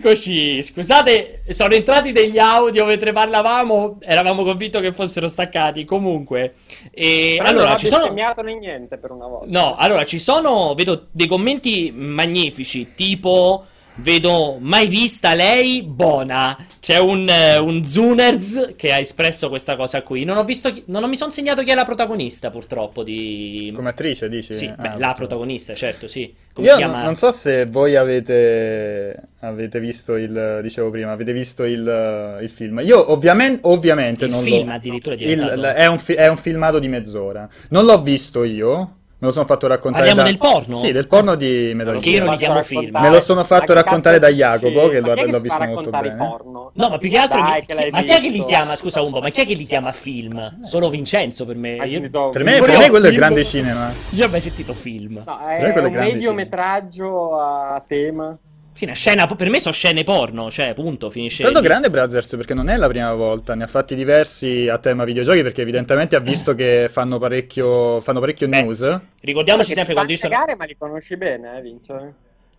Speaker 1: Eccoci, scusate, sono entrati degli audio mentre parlavamo, eravamo convinti che fossero staccati. Comunque, e
Speaker 3: Però
Speaker 1: allora
Speaker 3: non
Speaker 1: ci sono.
Speaker 3: né niente per una volta.
Speaker 1: No, allora ci sono, vedo dei commenti magnifici, tipo vedo mai vista lei, buona. C'è un, eh, un Zuners che ha espresso questa cosa qui. Non ho visto, chi- non mi sono segnato chi è la protagonista purtroppo di...
Speaker 2: Come attrice, dici?
Speaker 1: Sì,
Speaker 2: Ah,
Speaker 1: beh, la protagonista, certo, sì. Come
Speaker 2: Io
Speaker 1: si chiama?
Speaker 2: non so se voi avete, avete visto il, dicevo prima, avete visto il, il film. Io ovviamente, ovviamente
Speaker 1: Il
Speaker 2: non
Speaker 1: film
Speaker 2: l'ho...
Speaker 1: addirittura è
Speaker 2: il-
Speaker 1: diventato.
Speaker 2: è, un fi- è un filmato di mezz'ora. Non l'ho visto io, me lo sono fatto raccontare
Speaker 1: Parliamo
Speaker 2: da...
Speaker 1: del porno?
Speaker 2: Sì, del porno di Metal
Speaker 1: Che io non li chiamo film.
Speaker 2: Me lo sono fatto
Speaker 3: Ma
Speaker 2: raccontare da Jacopo,
Speaker 3: dici?
Speaker 2: che l'ho visto molto bene.
Speaker 3: porno?
Speaker 1: No, ma più che altro,
Speaker 3: Dai, che
Speaker 1: ma chi è che li chiama? Scusa, Umbo, ma chi è che li chiama film? Solo Vincenzo per me. Io,
Speaker 2: Per me, per quello è
Speaker 1: film-
Speaker 2: grande cinema.
Speaker 1: io ho mai sentito film.
Speaker 3: No, è un mediometraggio a tema.
Speaker 1: Sì, una scena, per me sono scene porno, cioè, punto, finisce
Speaker 2: Tanto
Speaker 1: lì.
Speaker 2: grande Brothers perché non è la prima volta, ne ha fatti diversi a tema videogiochi perché evidentemente ha visto che fanno parecchio, fanno parecchio
Speaker 1: Beh,
Speaker 2: news.
Speaker 1: Ricordiamoci
Speaker 3: Che
Speaker 1: sempre quando io sono...
Speaker 3: ma li conosci bene, eh, Vince?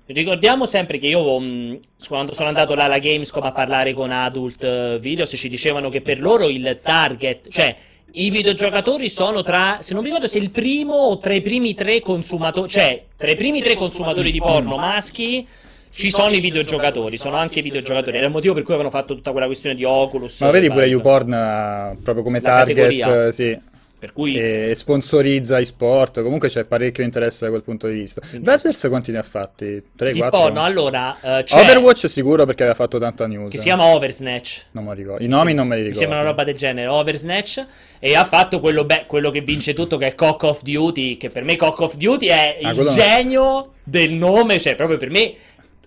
Speaker 1: Ricordiamo sempre che io, mh, quando sono andato là alla Gamescom a parlare con Adult eh, Videos, ci dicevano che per loro il target, cioè i videogiocatori sono tra, se non mi ricordo se il primo o tra i primi tre consumatori, cioè tra i primi tre consumatori di porno maschi ci sono i videogiocatori, sono anche i videogiocatori. Era il motivo per cui avevano fatto tutta quella questione di Oculus.
Speaker 2: Ma vedi pure YouPorn ha proprio come
Speaker 1: La
Speaker 2: target,
Speaker 1: categoria.
Speaker 2: eh, sì,
Speaker 1: Per cui
Speaker 2: e sponsorizza i sport, comunque c'è parecchio interesse da quel punto di vista. Brothers quanti ne ha fatti? 3,
Speaker 1: di
Speaker 2: 4?
Speaker 1: porno, allora, eh, c'è
Speaker 2: Overwatch sicuro perché aveva fatto tanta news.
Speaker 1: che si chiama Oversnatch.
Speaker 2: Non me lo ricordo. I nomi
Speaker 1: Sì,
Speaker 2: non me li
Speaker 1: Mi
Speaker 2: ricordo.
Speaker 1: sembra una roba del genere. Oversnatch. E ha fatto quello, beh, quello che vince tutto, che è Cock of Duty. Che per me Cock of Duty è
Speaker 2: Ah,
Speaker 1: il
Speaker 2: no.
Speaker 1: genio del nome. Cioè, proprio per me.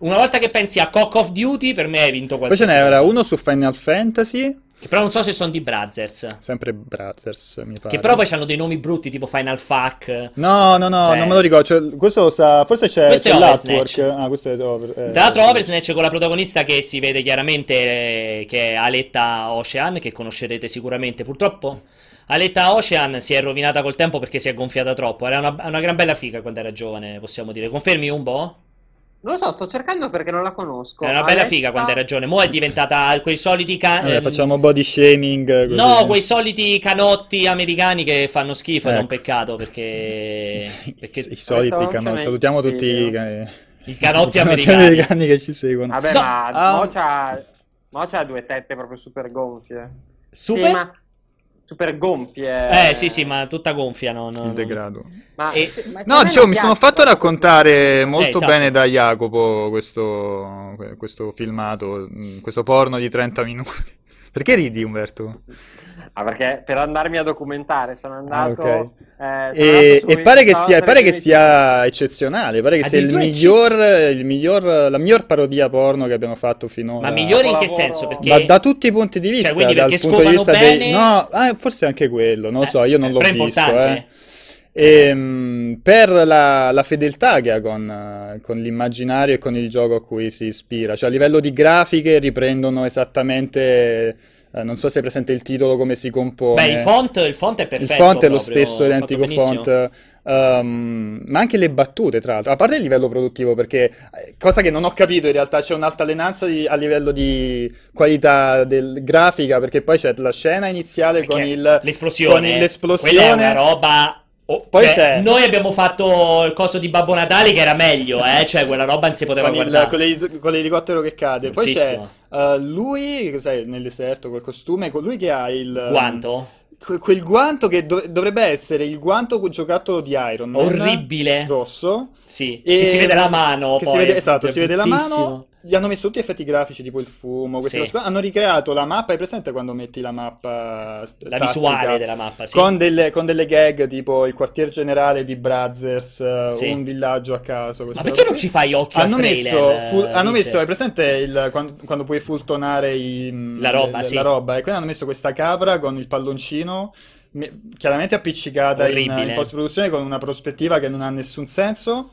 Speaker 1: Una volta che pensi a Cock of Duty, per me hai vinto
Speaker 2: Poi
Speaker 1: qualsiasi
Speaker 2: ce n'era uno su Final Fantasy,
Speaker 1: Che però non so se sono di Brothers.
Speaker 2: sempre Brothers, mi pare.
Speaker 1: Che però poi hanno dei nomi brutti, tipo Final Fuck.
Speaker 2: No, no, no,
Speaker 1: Cioè-
Speaker 2: non me lo ricordo. Cioè, questo sa... Forse c'è,
Speaker 1: Questo
Speaker 2: c'è l'artwork. Ah, questo è over... eh,
Speaker 1: Tra l'altro, Oversnatch con la protagonista che si vede chiaramente eh, che è Aletta Ocean, che conoscerete sicuramente. Purtroppo, Aletta Ocean si è rovinata col tempo perché si è gonfiata troppo. Era una, una gran bella figa quando era giovane, possiamo dire. Confermi un po'?
Speaker 3: Non lo so, sto cercando perché non la conosco.
Speaker 1: Era una bella
Speaker 3: Aletta-
Speaker 1: figa quando hai ragione. Mo' è diventata quei soliti ca-
Speaker 2: Vabbè,
Speaker 1: ehm,
Speaker 2: facciamo body shaming. Così.
Speaker 1: No, quei soliti canotti americani che fanno schifo ed è un
Speaker 2: Ecco.
Speaker 1: peccato perché, perché
Speaker 2: I soliti canotti. Salutiamo tutti i,
Speaker 3: studio.
Speaker 2: ca-
Speaker 1: i canotti
Speaker 2: i
Speaker 1: americani.
Speaker 2: che ci seguono.
Speaker 3: Vabbè,
Speaker 1: No,
Speaker 3: ma
Speaker 2: ah.
Speaker 3: Mo c'ha... Mo c'ha due tette proprio super gonfie.
Speaker 1: Super?
Speaker 3: Sì, ma... Super gonfie.
Speaker 1: Eh sì sì, ma tutta gonfia, no, no,
Speaker 2: Il
Speaker 1: no.
Speaker 2: degrado.
Speaker 3: Ma...
Speaker 1: E-
Speaker 3: ma
Speaker 2: No, dicevo, mi sono
Speaker 3: piace
Speaker 2: fatto raccontare molto
Speaker 1: esatto.
Speaker 2: bene da Jacopo questo, questo filmato, questo porno di 30 minuti. Perché ridi, Umberto?
Speaker 3: Ah, perché per andarmi a documentare sono andato.
Speaker 2: Ah, ok.
Speaker 3: eh, sono
Speaker 2: E,
Speaker 3: andato
Speaker 2: e pare che sia, pare che sia eccezionale, pare che sia il miglior, il miglior, la miglior parodia porno che abbiamo fatto finora.
Speaker 1: Ma migliore in che senso? Perché...
Speaker 2: Ma da tutti i punti di vista,
Speaker 1: Cioè, quindi
Speaker 2: dal
Speaker 1: perché
Speaker 2: punto di vista dei...
Speaker 1: bene?
Speaker 2: No, ah, forse anche quello, non lo
Speaker 1: Eh,
Speaker 2: so, io non l'ho visto, eh. Ehm, per la, la fedeltà che ha con, con l'immaginario e con il gioco a cui si ispira, cioè a livello di grafiche riprendono esattamente, eh, non so se è presente il titolo, come si compone.
Speaker 1: Beh, il font, il font è perfetto.
Speaker 2: Il font è lo
Speaker 1: proprio,
Speaker 2: stesso
Speaker 1: fatto
Speaker 2: identico font, ehm, ma anche le battute, tra l'altro, a parte il livello produttivo, perché eh, cosa che non ho capito in realtà, c'è un'altalenanza di- a livello di qualità del- grafica, perché poi c'è la scena iniziale con il,
Speaker 1: l'esplosione,
Speaker 2: con
Speaker 1: quella
Speaker 2: l'esplosione.
Speaker 1: è una roba. Oh,
Speaker 2: Poi
Speaker 1: cioè,
Speaker 2: c'è-
Speaker 1: Noi abbiamo fatto il coso di Babbo Natale che era meglio, eh? Cioè, quella roba non si poteva
Speaker 2: con, il-
Speaker 1: guardare.
Speaker 2: con l'eli- con l'elicottero che cade. Poi c'è eh, lui, cos'è, nel deserto, col costume, colui che ha il...
Speaker 1: Guanto?
Speaker 2: que- quel guanto che do- dovrebbe essere il guanto con giocattolo di Iron Man.
Speaker 1: Orribile.
Speaker 2: Rosso.
Speaker 1: Sì.
Speaker 2: E-
Speaker 1: Che si vede la mano.
Speaker 2: Che
Speaker 1: poi,
Speaker 2: si vede, esatto, si vede la mano. Gli hanno messo tutti gli effetti grafici, tipo il fumo.
Speaker 1: Sì.
Speaker 2: cose. Hanno ricreato la mappa. Hai presente quando metti la mappa st-
Speaker 1: La visuale della mappa, sì.
Speaker 2: Con delle, con delle gag tipo il quartier generale di Brothers, eh,
Speaker 1: Sì.
Speaker 2: un villaggio a caso.
Speaker 1: Ma perché non ci fai occhio
Speaker 2: Hanno messo,
Speaker 1: trailer?
Speaker 2: fu-
Speaker 1: eh,
Speaker 2: hanno
Speaker 1: Vince?
Speaker 2: messo, hai presente il, quando, quando puoi fultonare i-
Speaker 1: La roba,
Speaker 2: le-
Speaker 1: sì.
Speaker 2: la roba? E quindi hanno messo questa capra con il palloncino, me- chiaramente appiccicata in, in post-produzione con una prospettiva che non ha nessun senso.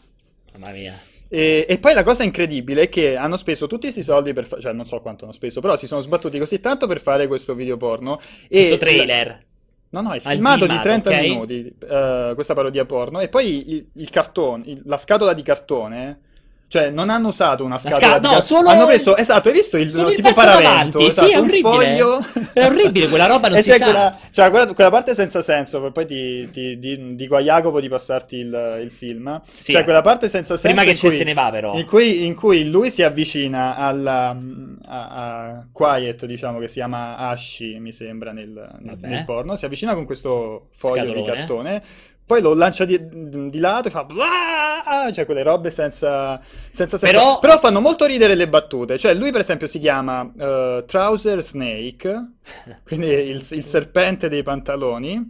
Speaker 1: Mamma mia.
Speaker 2: E, e poi la cosa incredibile è che hanno speso tutti questi soldi per fare, cioè non so quanto hanno speso, però si sono sbattuti così tanto per fare questo video porno. E
Speaker 1: Questo trailer.
Speaker 2: No, no,
Speaker 1: Ah, il
Speaker 2: filmato, di
Speaker 1: filmato,
Speaker 2: 30
Speaker 1: ok.
Speaker 2: minuti, eh, questa parodia porno, e poi il, il cartone, il- la scatola di cartone, cioè non hanno usato una
Speaker 1: sca-
Speaker 2: scatola di
Speaker 1: no, solo-
Speaker 2: hanno preso, esatto, hai visto il
Speaker 1: solo il
Speaker 2: tipo
Speaker 1: pezzo
Speaker 2: paravento,
Speaker 1: davanti, sì,
Speaker 2: esatto,
Speaker 1: è orribile.
Speaker 2: foglio.
Speaker 1: È orribile, quella roba non
Speaker 2: E
Speaker 1: si sa.
Speaker 2: quella, cioè, quella, quella parte senza senso, poi ti, ti- di- dico a Jacopo di passarti il, il film,
Speaker 1: Sì.
Speaker 2: cioè quella parte senza senso
Speaker 1: Prima che
Speaker 2: cui-
Speaker 1: se ne va, però.
Speaker 2: in cui, in cui lui si avvicina alla, a, a Quiet, diciamo che si chiama Ashi, mi sembra, nel, nel- nel porno. Si avvicina con questo foglio di
Speaker 1: Scatolone.
Speaker 2: cartone. Poi lo lancia di, di lato e fa "Blah!" cioè quelle robe senza, senza senso.
Speaker 1: Però-
Speaker 2: Però fanno molto ridere le battute. Cioè, lui, per esempio, si chiama eh, Trouser Snake, quindi il, il serpente dei pantaloni.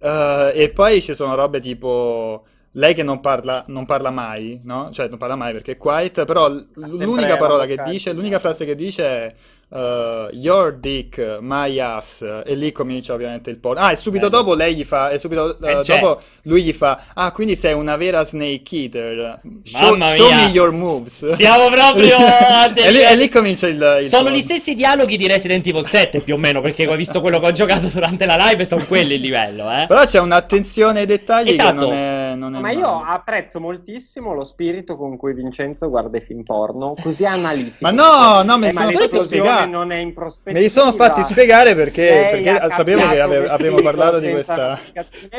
Speaker 2: Eh, e poi ci sono robe tipo lei che non parla, non parla mai, no? Cioè, non parla mai perché è quiet, però l-
Speaker 3: sempre
Speaker 2: l'unica
Speaker 3: la
Speaker 2: parola che dice, l'unica frase che dice è eh, Your dick, my ass. E lì comincia ovviamente il porno. Ah, e subito
Speaker 1: Bello.
Speaker 2: dopo lei gli fa, e subito
Speaker 1: c'è.
Speaker 2: dopo lui gli fa, ah, quindi sei una vera snake eater. Show,
Speaker 1: Mamma
Speaker 2: show
Speaker 1: mia.
Speaker 2: me your moves.
Speaker 1: Stiamo proprio
Speaker 2: e, lì, e lì comincia il, il
Speaker 1: Sono
Speaker 2: porno.
Speaker 1: gli stessi dialoghi di Resident Evil 7 più o meno, perché ho visto quello che ho giocato durante la live e sono quelli il livello, eh.
Speaker 2: Però c'è un'attenzione ai dettagli
Speaker 1: Esatto.
Speaker 2: che non è, non è
Speaker 3: Ma io
Speaker 2: male.
Speaker 3: apprezzo moltissimo lo spirito con cui Vincenzo guarda i film porno, così analitico.
Speaker 2: Ma no, no,
Speaker 3: ma
Speaker 2: sono fatti
Speaker 3: l'esplosione
Speaker 2: spiegare.
Speaker 3: non è in prospettiva.
Speaker 2: Me li sono fatti spiegare perché, perché sapevo che ave- avremmo parlato di questa.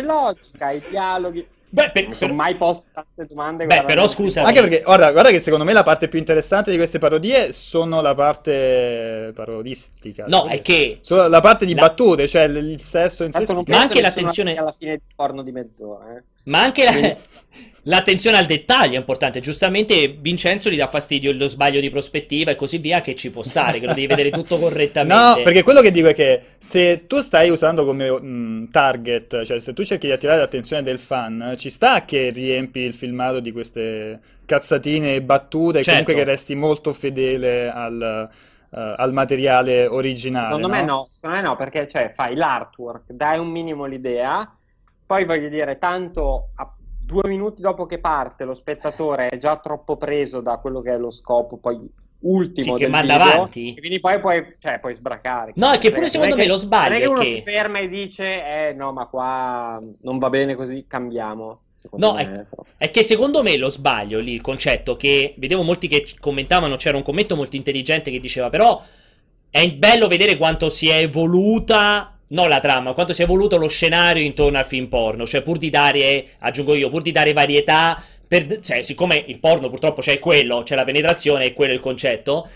Speaker 3: logica, i dialoghi.
Speaker 1: Beh, per-
Speaker 3: Non sono
Speaker 1: per-
Speaker 3: mai posto tante domande.
Speaker 1: Beh, però scusa.
Speaker 2: Anche perché, guarda, guarda che secondo me la parte più interessante di queste parodie sono la parte parodistica.
Speaker 1: No,
Speaker 2: cioè,
Speaker 1: è che
Speaker 2: Solo la parte di
Speaker 1: La-
Speaker 2: battute, cioè il, il sesso in sé.
Speaker 1: Ma anche l'attenzione-
Speaker 3: alla fine di porno di mezz'ora. Eh.
Speaker 1: Ma anche la- l'attenzione al dettaglio è importante. Giustamente Vincenzo gli dà fastidio lo sbaglio di prospettiva e così via, che ci può stare, che lo devi vedere tutto correttamente.
Speaker 2: No, perché quello che dico è che se tu stai usando come mh, target, cioè se tu cerchi di attirare l'attenzione del fan, ci sta che riempi il filmato di queste cazzatine e battute, e
Speaker 1: Certo.
Speaker 2: comunque che resti molto fedele al, eh, al materiale originale.
Speaker 3: Secondo me no, secondo me no, perché cioè, fai l'artwork, dai un minimo l'idea, poi voglio dire, tanto a due minuti dopo che parte lo spettatore è già troppo preso da quello che è lo scopo poi ultimo
Speaker 1: Sì, che manda
Speaker 3: video,
Speaker 1: avanti.
Speaker 3: quindi poi puoi, cioè, puoi sbracare.
Speaker 1: No, è che pure secondo me
Speaker 3: che-
Speaker 1: lo sbaglio
Speaker 3: Non è che uno
Speaker 1: che-
Speaker 3: si ferma e dice, eh no, ma qua non va bene così, cambiamo.
Speaker 1: No,
Speaker 3: me,
Speaker 1: è-. È che secondo me lo sbaglio lì, il concetto che vedevo molti che commentavano, c'era un commento molto intelligente che diceva però è bello vedere quanto si è evoluta, non la trama, quanto si è evoluto lo scenario intorno al film porno, cioè pur di dare, aggiungo io, pur di dare varietà, per, cioè siccome il porno purtroppo c'è quello, c'è la penetrazione e quello è il concetto,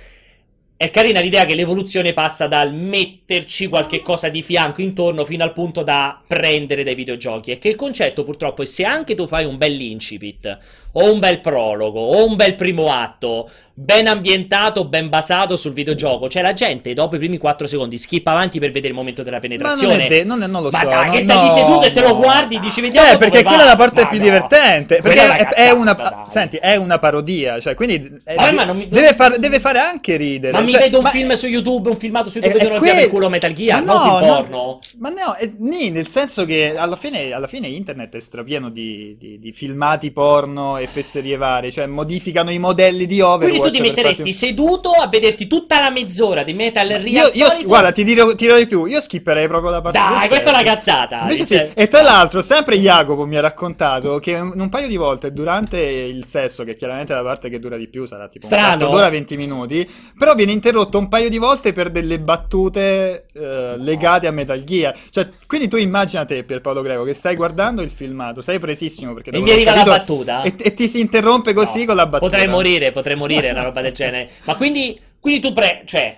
Speaker 1: è carina l'idea che l'evoluzione passa dal metterci qualche cosa di fianco intorno fino al punto da prendere dai videogiochi. E che il concetto purtroppo è se anche tu fai un bel incipit, o un bel prologo, o un bel primo atto, ben ambientato, ben basato sul videogioco. Cioè, la gente dopo i primi 4 secondi skippa avanti per vedere il momento della penetrazione.
Speaker 2: Ma non, è de- non, è, non lo
Speaker 1: Ma
Speaker 2: so. no,
Speaker 1: che stai
Speaker 2: no,
Speaker 1: lì seduto e te lo
Speaker 2: no.
Speaker 1: guardi, dici vediamo
Speaker 2: Eh, perché
Speaker 1: come
Speaker 2: quella è
Speaker 1: va.
Speaker 2: la parte
Speaker 1: Ma
Speaker 2: più
Speaker 1: no.
Speaker 2: divertente. Perché è,
Speaker 1: una
Speaker 2: è una,
Speaker 1: cazzata, dai.
Speaker 2: senti, è una parodia. Cioè, quindi è-
Speaker 1: ma non mi-
Speaker 2: deve, far- deve fare anche ridere.
Speaker 1: Ma mi
Speaker 2: cioè,
Speaker 1: vedo un
Speaker 2: ma-
Speaker 1: film su YouTube, un filmato su
Speaker 2: è-
Speaker 1: YouTube
Speaker 2: è
Speaker 1: dove non tira per
Speaker 2: quel-
Speaker 1: culo Metal Gear,
Speaker 2: Ma
Speaker 1: non film
Speaker 2: no,
Speaker 1: porno.
Speaker 2: Ma no, è- nì, nel senso che alla fine, alla fine internet è strapieno di, di- di filmati porno e fesserie varie, cioè modificano i modelli di Overwatch.
Speaker 1: Quindi tu ti metteresti
Speaker 2: farti-
Speaker 1: seduto a vederti tutta la mezz'ora di Metal
Speaker 2: Io,
Speaker 1: Real
Speaker 2: io
Speaker 1: Solid?
Speaker 2: guarda, ti dirò, ti dirò di più, io skipperei proprio la parte
Speaker 1: Dai, questa è una cazzata.
Speaker 2: Invece
Speaker 1: Cioè-
Speaker 2: sì, e tra l'altro sempre Jacopo mi ha raccontato che un, paio di volte durante il sesso, che chiaramente è la parte che dura di più, sarà tipo
Speaker 1: Strano.
Speaker 2: d'ora, 20 minuti, però viene interrotto un paio di volte per delle battute eh, legate a Metal Gear. Cioè, quindi tu immagina te, Pierpaolo Greco, che stai guardando il filmato, sei presissimo perché
Speaker 1: E mi arriva
Speaker 2: aver
Speaker 1: la
Speaker 2: capito-
Speaker 1: battuta?
Speaker 2: E, e ti si interrompe così
Speaker 1: No,
Speaker 2: con la battuta.
Speaker 1: Potrei morire, potrei morire, una roba del genere. Ma quindi, quindi tu pre... Cioè,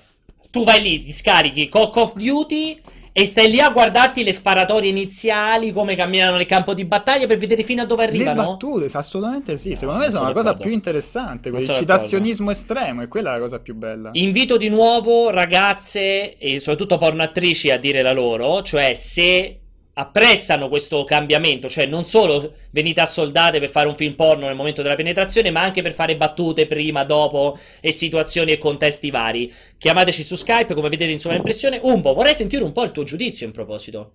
Speaker 1: tu vai lì, ti scarichi Call of Duty e stai lì a guardarti le sparatorie iniziali, come camminano nel campo di battaglia per vedere fino a dove
Speaker 2: Le
Speaker 1: arrivano?
Speaker 2: battute, sì, assolutamente sì.
Speaker 1: No,
Speaker 2: Secondo me sono la cosa più interessante. Il citazionismo estremo, e quella è la cosa più bella.
Speaker 1: Invito di nuovo ragazze e soprattutto pornoattrici a dire la loro, cioè se apprezzano questo cambiamento, cioè non solo venite assoldate per fare un film porno nel momento della penetrazione, ma anche per fare battute prima, dopo e situazioni e contesti vari. Chiamateci su Skype come vedete in sovraimpressione. Umbo, vorrei sentire un po' il tuo giudizio in proposito.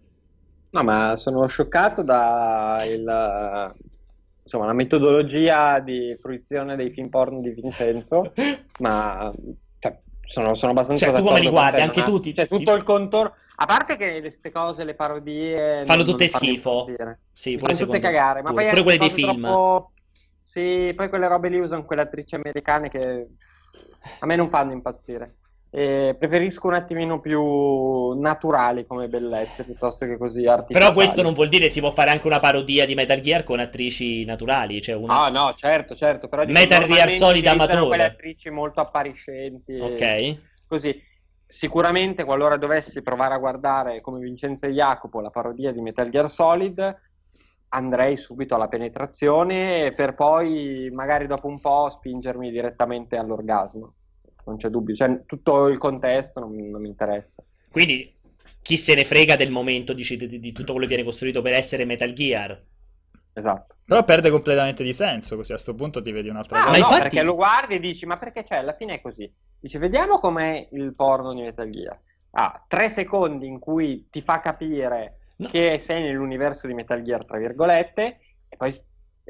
Speaker 3: No, ma sono scioccato da il, insomma, la metodologia di fruizione dei film porno di Vincenzo, ma sono, sono abbastanza
Speaker 1: Cioè, tu come li guardi?
Speaker 3: te,
Speaker 1: Anche
Speaker 3: ha-
Speaker 1: tu ti-
Speaker 3: Cioè,
Speaker 1: ti-
Speaker 3: tutto il contorno... A parte che queste cose, le parodie...
Speaker 1: Fanno tutte schifo. Sì, pure
Speaker 3: fanno tutte
Speaker 1: secondo
Speaker 3: cagare, ma
Speaker 1: Pure-
Speaker 3: poi
Speaker 1: pure quelle dei film.
Speaker 3: troppo- Sì, poi quelle robe lì usano quelle attrici americane che a me non fanno impazzire. E preferisco un attimino più naturali come bellezze piuttosto che così artificiali.
Speaker 1: Però questo non vuol dire si può fare anche una parodia di Metal Gear con attrici naturali, cioè una...
Speaker 3: Ah, no, certo, certo. Però dico,
Speaker 1: Metal Gear Solid amatore.
Speaker 3: quelle attrici molto appariscenti.
Speaker 1: Ok.
Speaker 3: Così. Sicuramente, qualora dovessi provare a guardare come Vincenzo e Jacopo la parodia di Metal Gear Solid, andrei subito alla penetrazione per poi, magari dopo un po', spingermi direttamente all'orgasmo. Non c'è dubbio. Cioè, tutto il contesto non, non mi interessa.
Speaker 1: Quindi chi se ne frega del momento dici, di, di tutto quello che viene costruito per essere Metal Gear?
Speaker 3: Esatto.
Speaker 2: Però perde completamente di senso, così a sto punto ti vedi un'altra
Speaker 3: Ah,
Speaker 2: cosa.
Speaker 1: Ma
Speaker 3: no,
Speaker 1: infatti-
Speaker 3: perché lo guardi e dici, ma perché c'è? Alla fine è così. Dici, vediamo com'è il porno di Metal Gear. Ah, tre secondi in cui ti fa capire
Speaker 1: No.
Speaker 3: che sei nell'universo di Metal Gear, tra virgolette, e poi,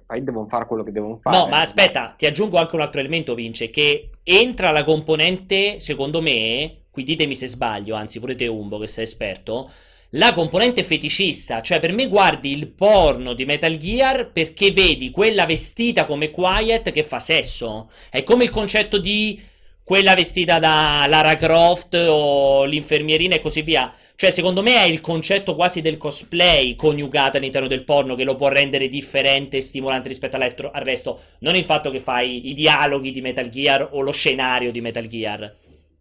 Speaker 3: poi devono fare quello che devono fare.
Speaker 1: No, ma aspetta, ti aggiungo anche un altro elemento, Vince, che entra la componente, secondo me, qui ditemi se sbaglio, anzi pure te Umbo che sei esperto, la componente feticista, cioè per me guardi il porno di Metal Gear perché vedi quella vestita come Quiet che fa sesso. È come il concetto di quella vestita da Lara Croft o l'infermierina e così via. Cioè, secondo me è il concetto quasi del cosplay coniugato all'interno del porno che lo può rendere differente e stimolante rispetto all'altro- al resto. Non il fatto che fai i dialoghi di Metal Gear o lo scenario di Metal Gear.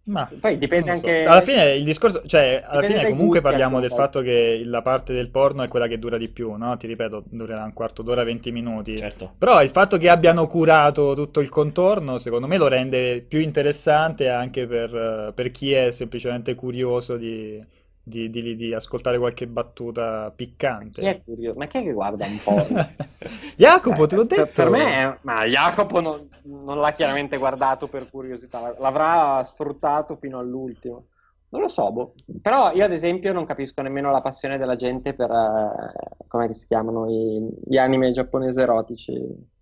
Speaker 2: Ma
Speaker 3: Poi dipende
Speaker 2: so.
Speaker 3: anche-
Speaker 2: Alla fine il discorso, cioè, alla
Speaker 3: Dipende
Speaker 2: fine comunque parliamo del fatto che la parte del porno è quella che dura di più, no? Ti ripeto, durerà un quarto d'ora, 20 minuti.
Speaker 1: Certo.
Speaker 2: Però il fatto che abbiano curato tutto il contorno, secondo me lo rende più interessante anche per, per chi è semplicemente curioso di, di- di- di ascoltare qualche battuta piccante.
Speaker 3: Chi è curioso? Ma chi è che guarda un porno?
Speaker 2: Jacopo, te l'ho
Speaker 3: Eh, per-
Speaker 2: detto.
Speaker 3: Per me, ma Jacopo non, non l'ha chiaramente guardato per curiosità, l'avrà sfruttato fino all'ultimo. Non lo so, boh. però io ad esempio non capisco nemmeno la passione della gente per, eh, come si chiamano, i- gli anime giapponesi erotici.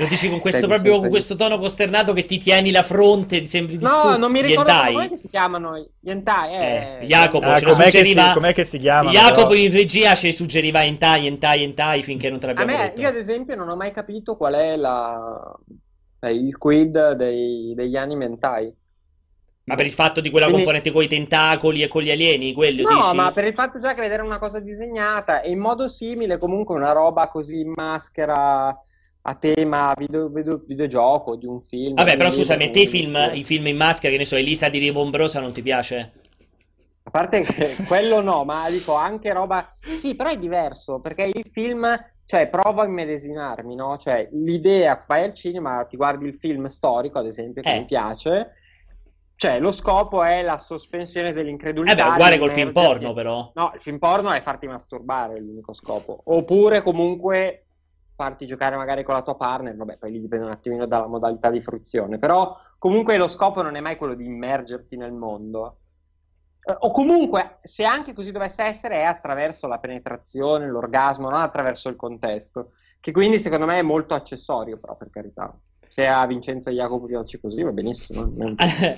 Speaker 1: Lo dici con questo
Speaker 3: Sai,
Speaker 1: proprio con questo tono costernato che ti tieni la fronte, ti sembri di
Speaker 3: No,
Speaker 1: stu-
Speaker 3: non mi ricordo come si chiamano, gli hentai, eh.
Speaker 1: Eh, Jacopo,
Speaker 2: Ah,
Speaker 1: ce lo
Speaker 2: com'è, che si,
Speaker 1: suggeriva...
Speaker 2: com'è che si chiama?
Speaker 1: Jacopo
Speaker 2: però?
Speaker 1: in regia ci suggeriva hentai, hentai, hentai finché non te
Speaker 3: A
Speaker 1: l'abbiamo
Speaker 3: me,
Speaker 1: detto.
Speaker 3: io ad esempio non ho mai capito qual è la, eh, il quid dei- degli anime hentai.
Speaker 1: Ma per il fatto di quella
Speaker 3: Quindi-
Speaker 1: componente con i tentacoli e con gli alieni, quello
Speaker 3: No,
Speaker 1: dici?
Speaker 3: ma per il fatto già che vedere una cosa disegnata e in modo simile comunque una roba così in maschera a tema video- video- videogioco di un film.
Speaker 1: Vabbè, però
Speaker 3: un libro,
Speaker 1: scusami, a
Speaker 3: di
Speaker 1: te i film, i film in maschera, che ne so, Elisa di Ribombrosa non ti piace?
Speaker 3: A parte che quello no, ma dico anche roba... Sì, però è diverso, perché il film cioè, provo a immedesimarmi, no? Cioè, l'idea, vai al cinema, ti guardi il film storico, ad esempio, che
Speaker 1: Eh.
Speaker 3: mi piace, cioè, lo scopo è la sospensione dell'incredulità.
Speaker 1: Eh beh, uguale col film porno, però.
Speaker 3: No, il film porno è farti masturbare, è l'unico scopo. Oppure, comunque, farti giocare magari con la tua partner, vabbè, poi lì dipende un attimino dalla modalità di fruizione, però comunque lo scopo non è mai quello di immergerti nel mondo. Eh, O comunque, se anche così dovesse essere, è attraverso la penetrazione, l'orgasmo, non attraverso il contesto, che quindi secondo me è molto accessorio, però per carità. Se a Vincenzo e Jacopo piace così, va benissimo.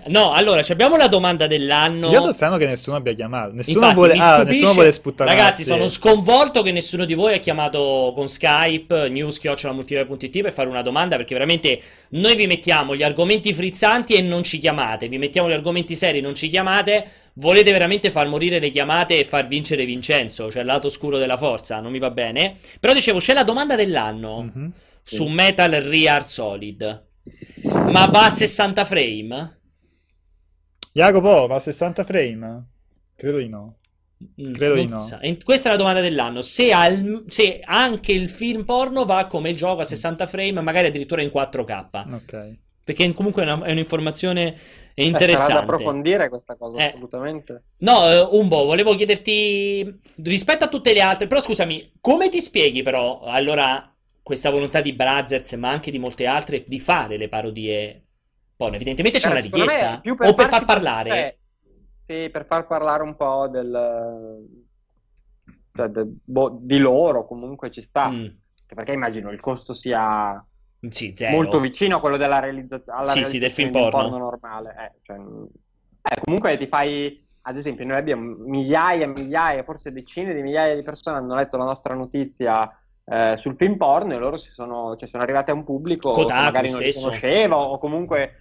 Speaker 1: no, allora, ci abbiamo la domanda dell'anno.
Speaker 2: Io sono strano che nessuno abbia chiamato. Nessuno
Speaker 1: Infatti,
Speaker 2: vuole, ah, nessuno vuole sputtare.
Speaker 1: Ragazzi, sono sconvolto che nessuno di voi ha chiamato con Skype news.multiplayer.it per fare una domanda perché veramente noi vi mettiamo gli argomenti frizzanti e non ci chiamate, vi mettiamo gli argomenti seri e non ci chiamate. Volete veramente far morire le chiamate e far vincere Vincenzo, cioè il lato oscuro della forza, non mi va bene. Però dicevo, c'è la domanda dell'anno
Speaker 2: Mhm.
Speaker 1: Su Metal Rear Solid. Ma va a 60 frame?
Speaker 2: Jacopo, va a 60 frame? Credo di no.
Speaker 1: Mm,
Speaker 2: Credo
Speaker 1: non
Speaker 2: di no.
Speaker 1: E questa è la domanda dell'anno. Se, al- se anche il film porno va come il gioco a 60 frame, magari addirittura in 4K.
Speaker 2: Ok.
Speaker 1: Perché comunque è, una- è un'informazione
Speaker 3: Eh, sarà da
Speaker 1: interessante.
Speaker 3: approfondire questa cosa,
Speaker 1: Eh.
Speaker 3: assolutamente.
Speaker 1: No, eh, Umbo, volevo chiederti rispetto a tutte le altre, però scusami, come ti spieghi però allora questa volontà di Brazzers, ma anche di molte altre, di fare le parodie porno? Evidentemente c'è
Speaker 3: Eh,
Speaker 1: una
Speaker 3: secondo me,
Speaker 1: richiesta,
Speaker 3: più
Speaker 1: o per far parlare.
Speaker 3: cioè, sì, per far parlare un po' del, cioè, del- boh, di loro, comunque ci sta.
Speaker 1: Mm,
Speaker 3: Perché immagino il costo sia
Speaker 1: sì,
Speaker 3: molto vicino a quello della realizzazione
Speaker 1: Sì, sì, del film porno.
Speaker 3: normale. Eh, cioè, eh, comunque ti fai, ad esempio, noi abbiamo migliaia e migliaia, forse decine di migliaia di persone hanno letto la nostra notizia eh, sul film porno e loro si sono, cioè, sono arrivati a un pubblico
Speaker 1: Kotaku
Speaker 3: che magari non li
Speaker 1: stesso.
Speaker 3: conosceva o comunque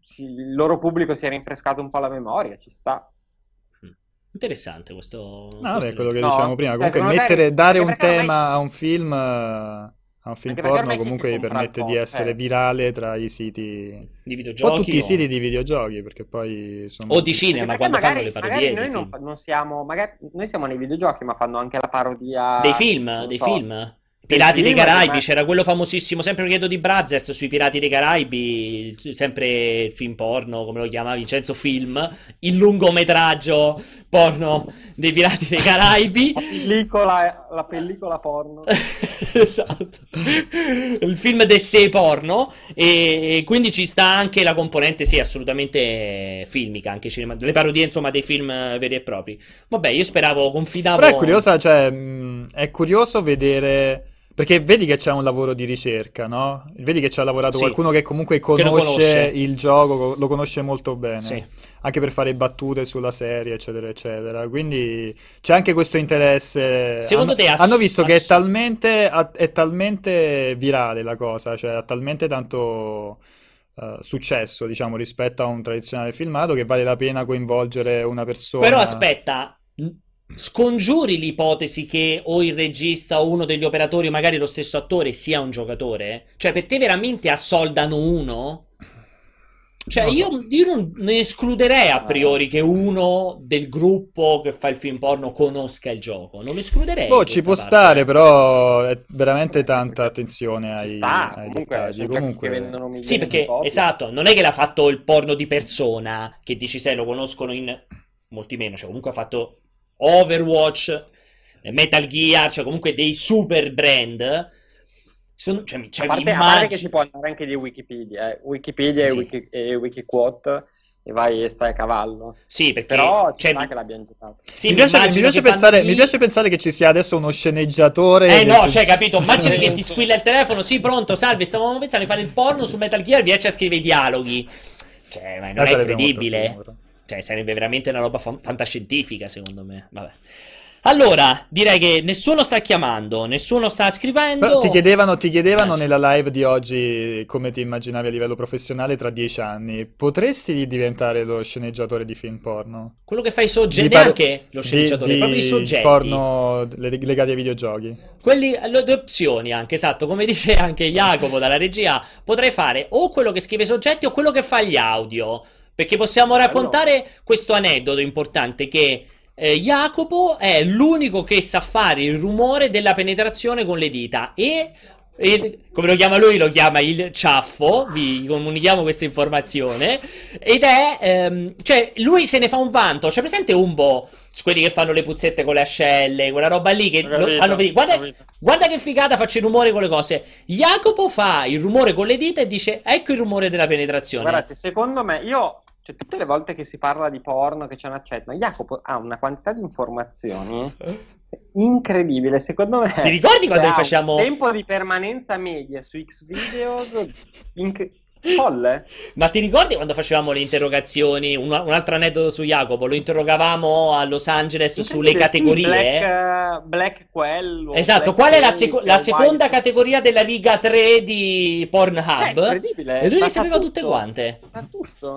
Speaker 3: si- il loro pubblico si è rinfrescato un po' la memoria, ci sta.
Speaker 1: Interessante questo.
Speaker 2: No,
Speaker 1: questo
Speaker 2: vabbè, quello che
Speaker 3: No,
Speaker 2: dicevamo prima.
Speaker 3: cioè,
Speaker 2: Comunque, mettere, dare
Speaker 3: anche
Speaker 2: un
Speaker 3: perché ormai-
Speaker 2: tema a un film, a un film porno, comunque gli permette di essere
Speaker 3: Eh.
Speaker 2: virale tra i siti.
Speaker 1: di
Speaker 2: Un
Speaker 1: videogiochi
Speaker 2: po' tutti i
Speaker 1: o-
Speaker 2: siti di videogiochi, perché poi sono.
Speaker 1: o di cinema
Speaker 3: Perché
Speaker 1: quando
Speaker 3: magari,
Speaker 1: fanno le parodie
Speaker 3: magari noi non, non siamo, magari noi siamo nei videogiochi, ma fanno anche la parodia
Speaker 1: Dei film, dei
Speaker 3: so,
Speaker 1: film. Pirati dei Caraibi, c'era quello famosissimo, sempre chiedo di Brazzers sui Pirati dei Caraibi, sempre il film porno, come lo chiama Vincenzo Film, il lungometraggio porno dei Pirati dei Caraibi.
Speaker 3: La pellicola, la pellicola porno.
Speaker 1: esatto. Il film d'essè porno e e quindi ci sta anche la componente, sì, assolutamente filmica, anche cinema, le parodie, insomma, dei film eh, veri e propri. Vabbè, io speravo, confidavo
Speaker 2: Però è curiosa, cioè, mh, è curioso vedere. Perché vedi che c'è un lavoro di ricerca, no? Vedi che ci ha lavorato
Speaker 1: Sì.
Speaker 2: qualcuno che comunque
Speaker 1: Che lo
Speaker 2: conosce,
Speaker 1: conosce.
Speaker 2: il gioco, co- lo conosce molto bene.
Speaker 1: Sì.
Speaker 2: Anche per fare battute sulla serie, eccetera, eccetera. Quindi c'è anche questo interesse.
Speaker 1: Secondo
Speaker 2: hanno,
Speaker 1: te ass-
Speaker 2: hanno visto che è
Speaker 1: ass-
Speaker 2: talmente, è talmente virale la cosa, cioè ha talmente tanto eh, successo, diciamo, rispetto a un tradizionale filmato che vale la pena coinvolgere una persona.
Speaker 1: Però aspetta, scongiuri l'ipotesi che o il regista o uno degli operatori, o magari lo stesso attore, sia un giocatore? Cioè, per te veramente assoldano uno? Cioè,
Speaker 2: Non
Speaker 1: io, io non ne escluderei a priori che uno del gruppo che fa il film porno conosca il gioco. Non lo escluderei.
Speaker 2: Boh, ci può
Speaker 1: parte.
Speaker 2: stare, però è veramente tanta attenzione ai,
Speaker 3: sta,
Speaker 2: ai
Speaker 3: comunque,
Speaker 2: dettagli. Comunque,
Speaker 3: che vendono milioni
Speaker 1: Sì, perché esatto, non è che l'ha fatto il porno di persona, che dici sai, lo conoscono in molti meno, cioè comunque ha fatto Overwatch, Metal Gear, cioè comunque dei super brand. Sono, cioè, mi- cioè,
Speaker 3: a, parte,
Speaker 1: mi
Speaker 3: a parte che si può andare anche di Wikipedia, eh. Wikipedia
Speaker 1: Sì.
Speaker 3: e, Wiki, e Wikiquote e vai e stai a cavallo.
Speaker 1: Sì, perché
Speaker 3: Però ci
Speaker 1: cioè,
Speaker 3: che l'abbiamo giocato.
Speaker 1: sì,
Speaker 2: mi,
Speaker 1: mi
Speaker 2: piace, mi piace pensare,
Speaker 1: vanno
Speaker 2: mi piace pensare che ci sia adesso uno sceneggiatore.
Speaker 1: Eh
Speaker 2: del-
Speaker 1: no, cioè, capito? Immagina che ti squilla il telefono. Sì, pronto, salve. Stavamo pensando di fare il porno su Metal Gear. Riesci a scrivere i dialoghi. Cioè, ma
Speaker 2: Eh,
Speaker 1: non è
Speaker 2: sarebbe molto
Speaker 1: incredibile. Cioè, sarebbe veramente una roba fan- fantascientifica, secondo me. Vabbè. Allora, direi che nessuno sta chiamando, nessuno sta scrivendo.
Speaker 2: Però ti chiedevano, ti chiedevano nella live di oggi come ti immaginavi a livello professionale tra dieci anni. Potresti diventare lo sceneggiatore di film porno?
Speaker 1: Quello che fai i soggetti,
Speaker 2: Di par-
Speaker 1: neanche lo
Speaker 2: di-
Speaker 1: sceneggiatore,
Speaker 2: di
Speaker 1: proprio i soggetti.
Speaker 2: porno le- legati ai videogiochi.
Speaker 1: Quelli, le due opzioni anche, esatto, come dice anche Jacopo dalla regia, potrei fare o quello che scrive i soggetti o quello che fa gli audio, perché possiamo raccontare questo aneddoto importante che eh, Jacopo è l'unico che sa fare il rumore della penetrazione con le dita e e, come lo chiama lui, lo chiama il ciaffo. Vi comunichiamo questa informazione. Ed è, ehm, cioè, lui se ne fa un vanto. C'è presente Umbo, quelli che fanno le puzzette con le ascelle, quella roba lì che
Speaker 3: Capito,
Speaker 1: fanno vedere. Guarda, guarda che figata, faccio il rumore con le cose. Jacopo fa il rumore con le dita e dice: Ecco il rumore della penetrazione.
Speaker 3: Guardate, secondo me, io, cioè, tutte le volte che si parla di porno, che c'è una chat, ma Jacopo ha una quantità di informazioni incredibile. Secondo me,
Speaker 1: Ti ricordi quando facciamo-
Speaker 3: un tempo di permanenza media su X videos inc- folle?
Speaker 1: Ma ti ricordi quando facevamo le interrogazioni? Un, un altro aneddoto su Jacopo, lo interrogavamo a Los Angeles sulle
Speaker 3: Incredibile, sì,
Speaker 1: categorie.
Speaker 3: Black, eh, black quello.
Speaker 1: Esatto,
Speaker 3: Black
Speaker 1: qual è la, seco- la
Speaker 3: white-
Speaker 1: seconda categoria della riga 3 di
Speaker 3: Eh,
Speaker 1: Pornhub?
Speaker 3: incredibile.
Speaker 1: e lui le
Speaker 3: sa
Speaker 1: sapeva tutte quante.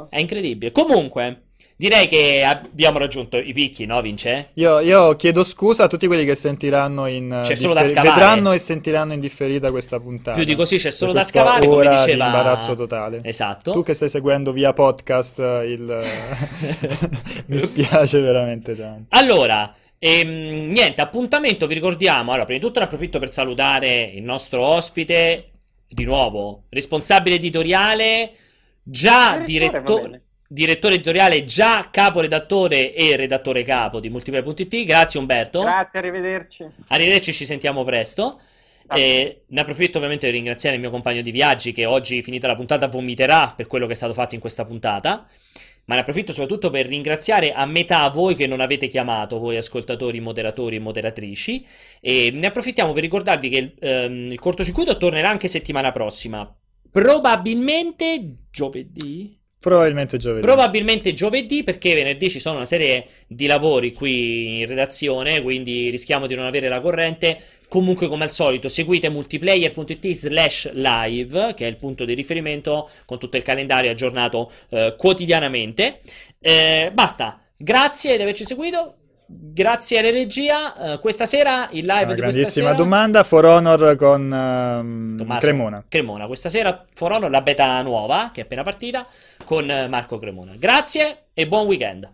Speaker 1: È incredibile. Comunque, direi che abbiamo raggiunto i picchi, no, Vince?
Speaker 2: Io, io chiedo scusa a tutti quelli che sentiranno in
Speaker 1: C'è
Speaker 2: eh,
Speaker 1: solo da
Speaker 2: differ-
Speaker 1: scavare.
Speaker 2: vedranno e sentiranno in differita questa puntata.
Speaker 1: Più di così c'è solo da scavare, come
Speaker 2: ora
Speaker 1: diceva.
Speaker 2: di imbarazzo totale.
Speaker 1: Esatto.
Speaker 2: Tu che stai seguendo via podcast il mi spiace veramente tanto.
Speaker 1: Allora, ehm, niente, appuntamento, vi ricordiamo. Allora, prima di tutto ne approfitto per salutare il nostro ospite, di nuovo, responsabile editoriale, già
Speaker 3: Direttore, va
Speaker 1: diretto-
Speaker 3: bene.
Speaker 1: Direttore editoriale, già caporedattore e redattore capo di Multiplayer.it. Grazie Umberto.
Speaker 3: Grazie, arrivederci.
Speaker 1: Arrivederci, ci sentiamo presto. E ne approfitto ovviamente per ringraziare il mio compagno di viaggi che oggi, finita la puntata, vomiterà per quello che è stato fatto in questa puntata. Ma ne approfitto soprattutto per ringraziare a metà voi che non avete chiamato, voi ascoltatori, moderatori e moderatrici. E ne approfittiamo per ricordarvi che ehm, il cortocircuito tornerà anche settimana prossima. Probabilmente giovedì.
Speaker 2: Probabilmente giovedì.
Speaker 1: Probabilmente giovedì, perché venerdì ci sono una serie di lavori qui in redazione, quindi rischiamo di non avere la corrente. Comunque, come al solito, seguite multiplayer.it slash live, che è il punto di riferimento con tutto il calendario aggiornato eh, quotidianamente. Eh, basta, grazie di averci seguito. Grazie alla regia. Eh, questa sera il live
Speaker 2: Una
Speaker 1: di questa
Speaker 2: grandissima
Speaker 1: sera.
Speaker 2: domanda. For Honor con
Speaker 1: Tommaso
Speaker 2: Cremona.
Speaker 1: Cremona. Questa sera For Honor, la beta nuova che è appena partita con eh, Marco Cremona. Grazie e buon weekend.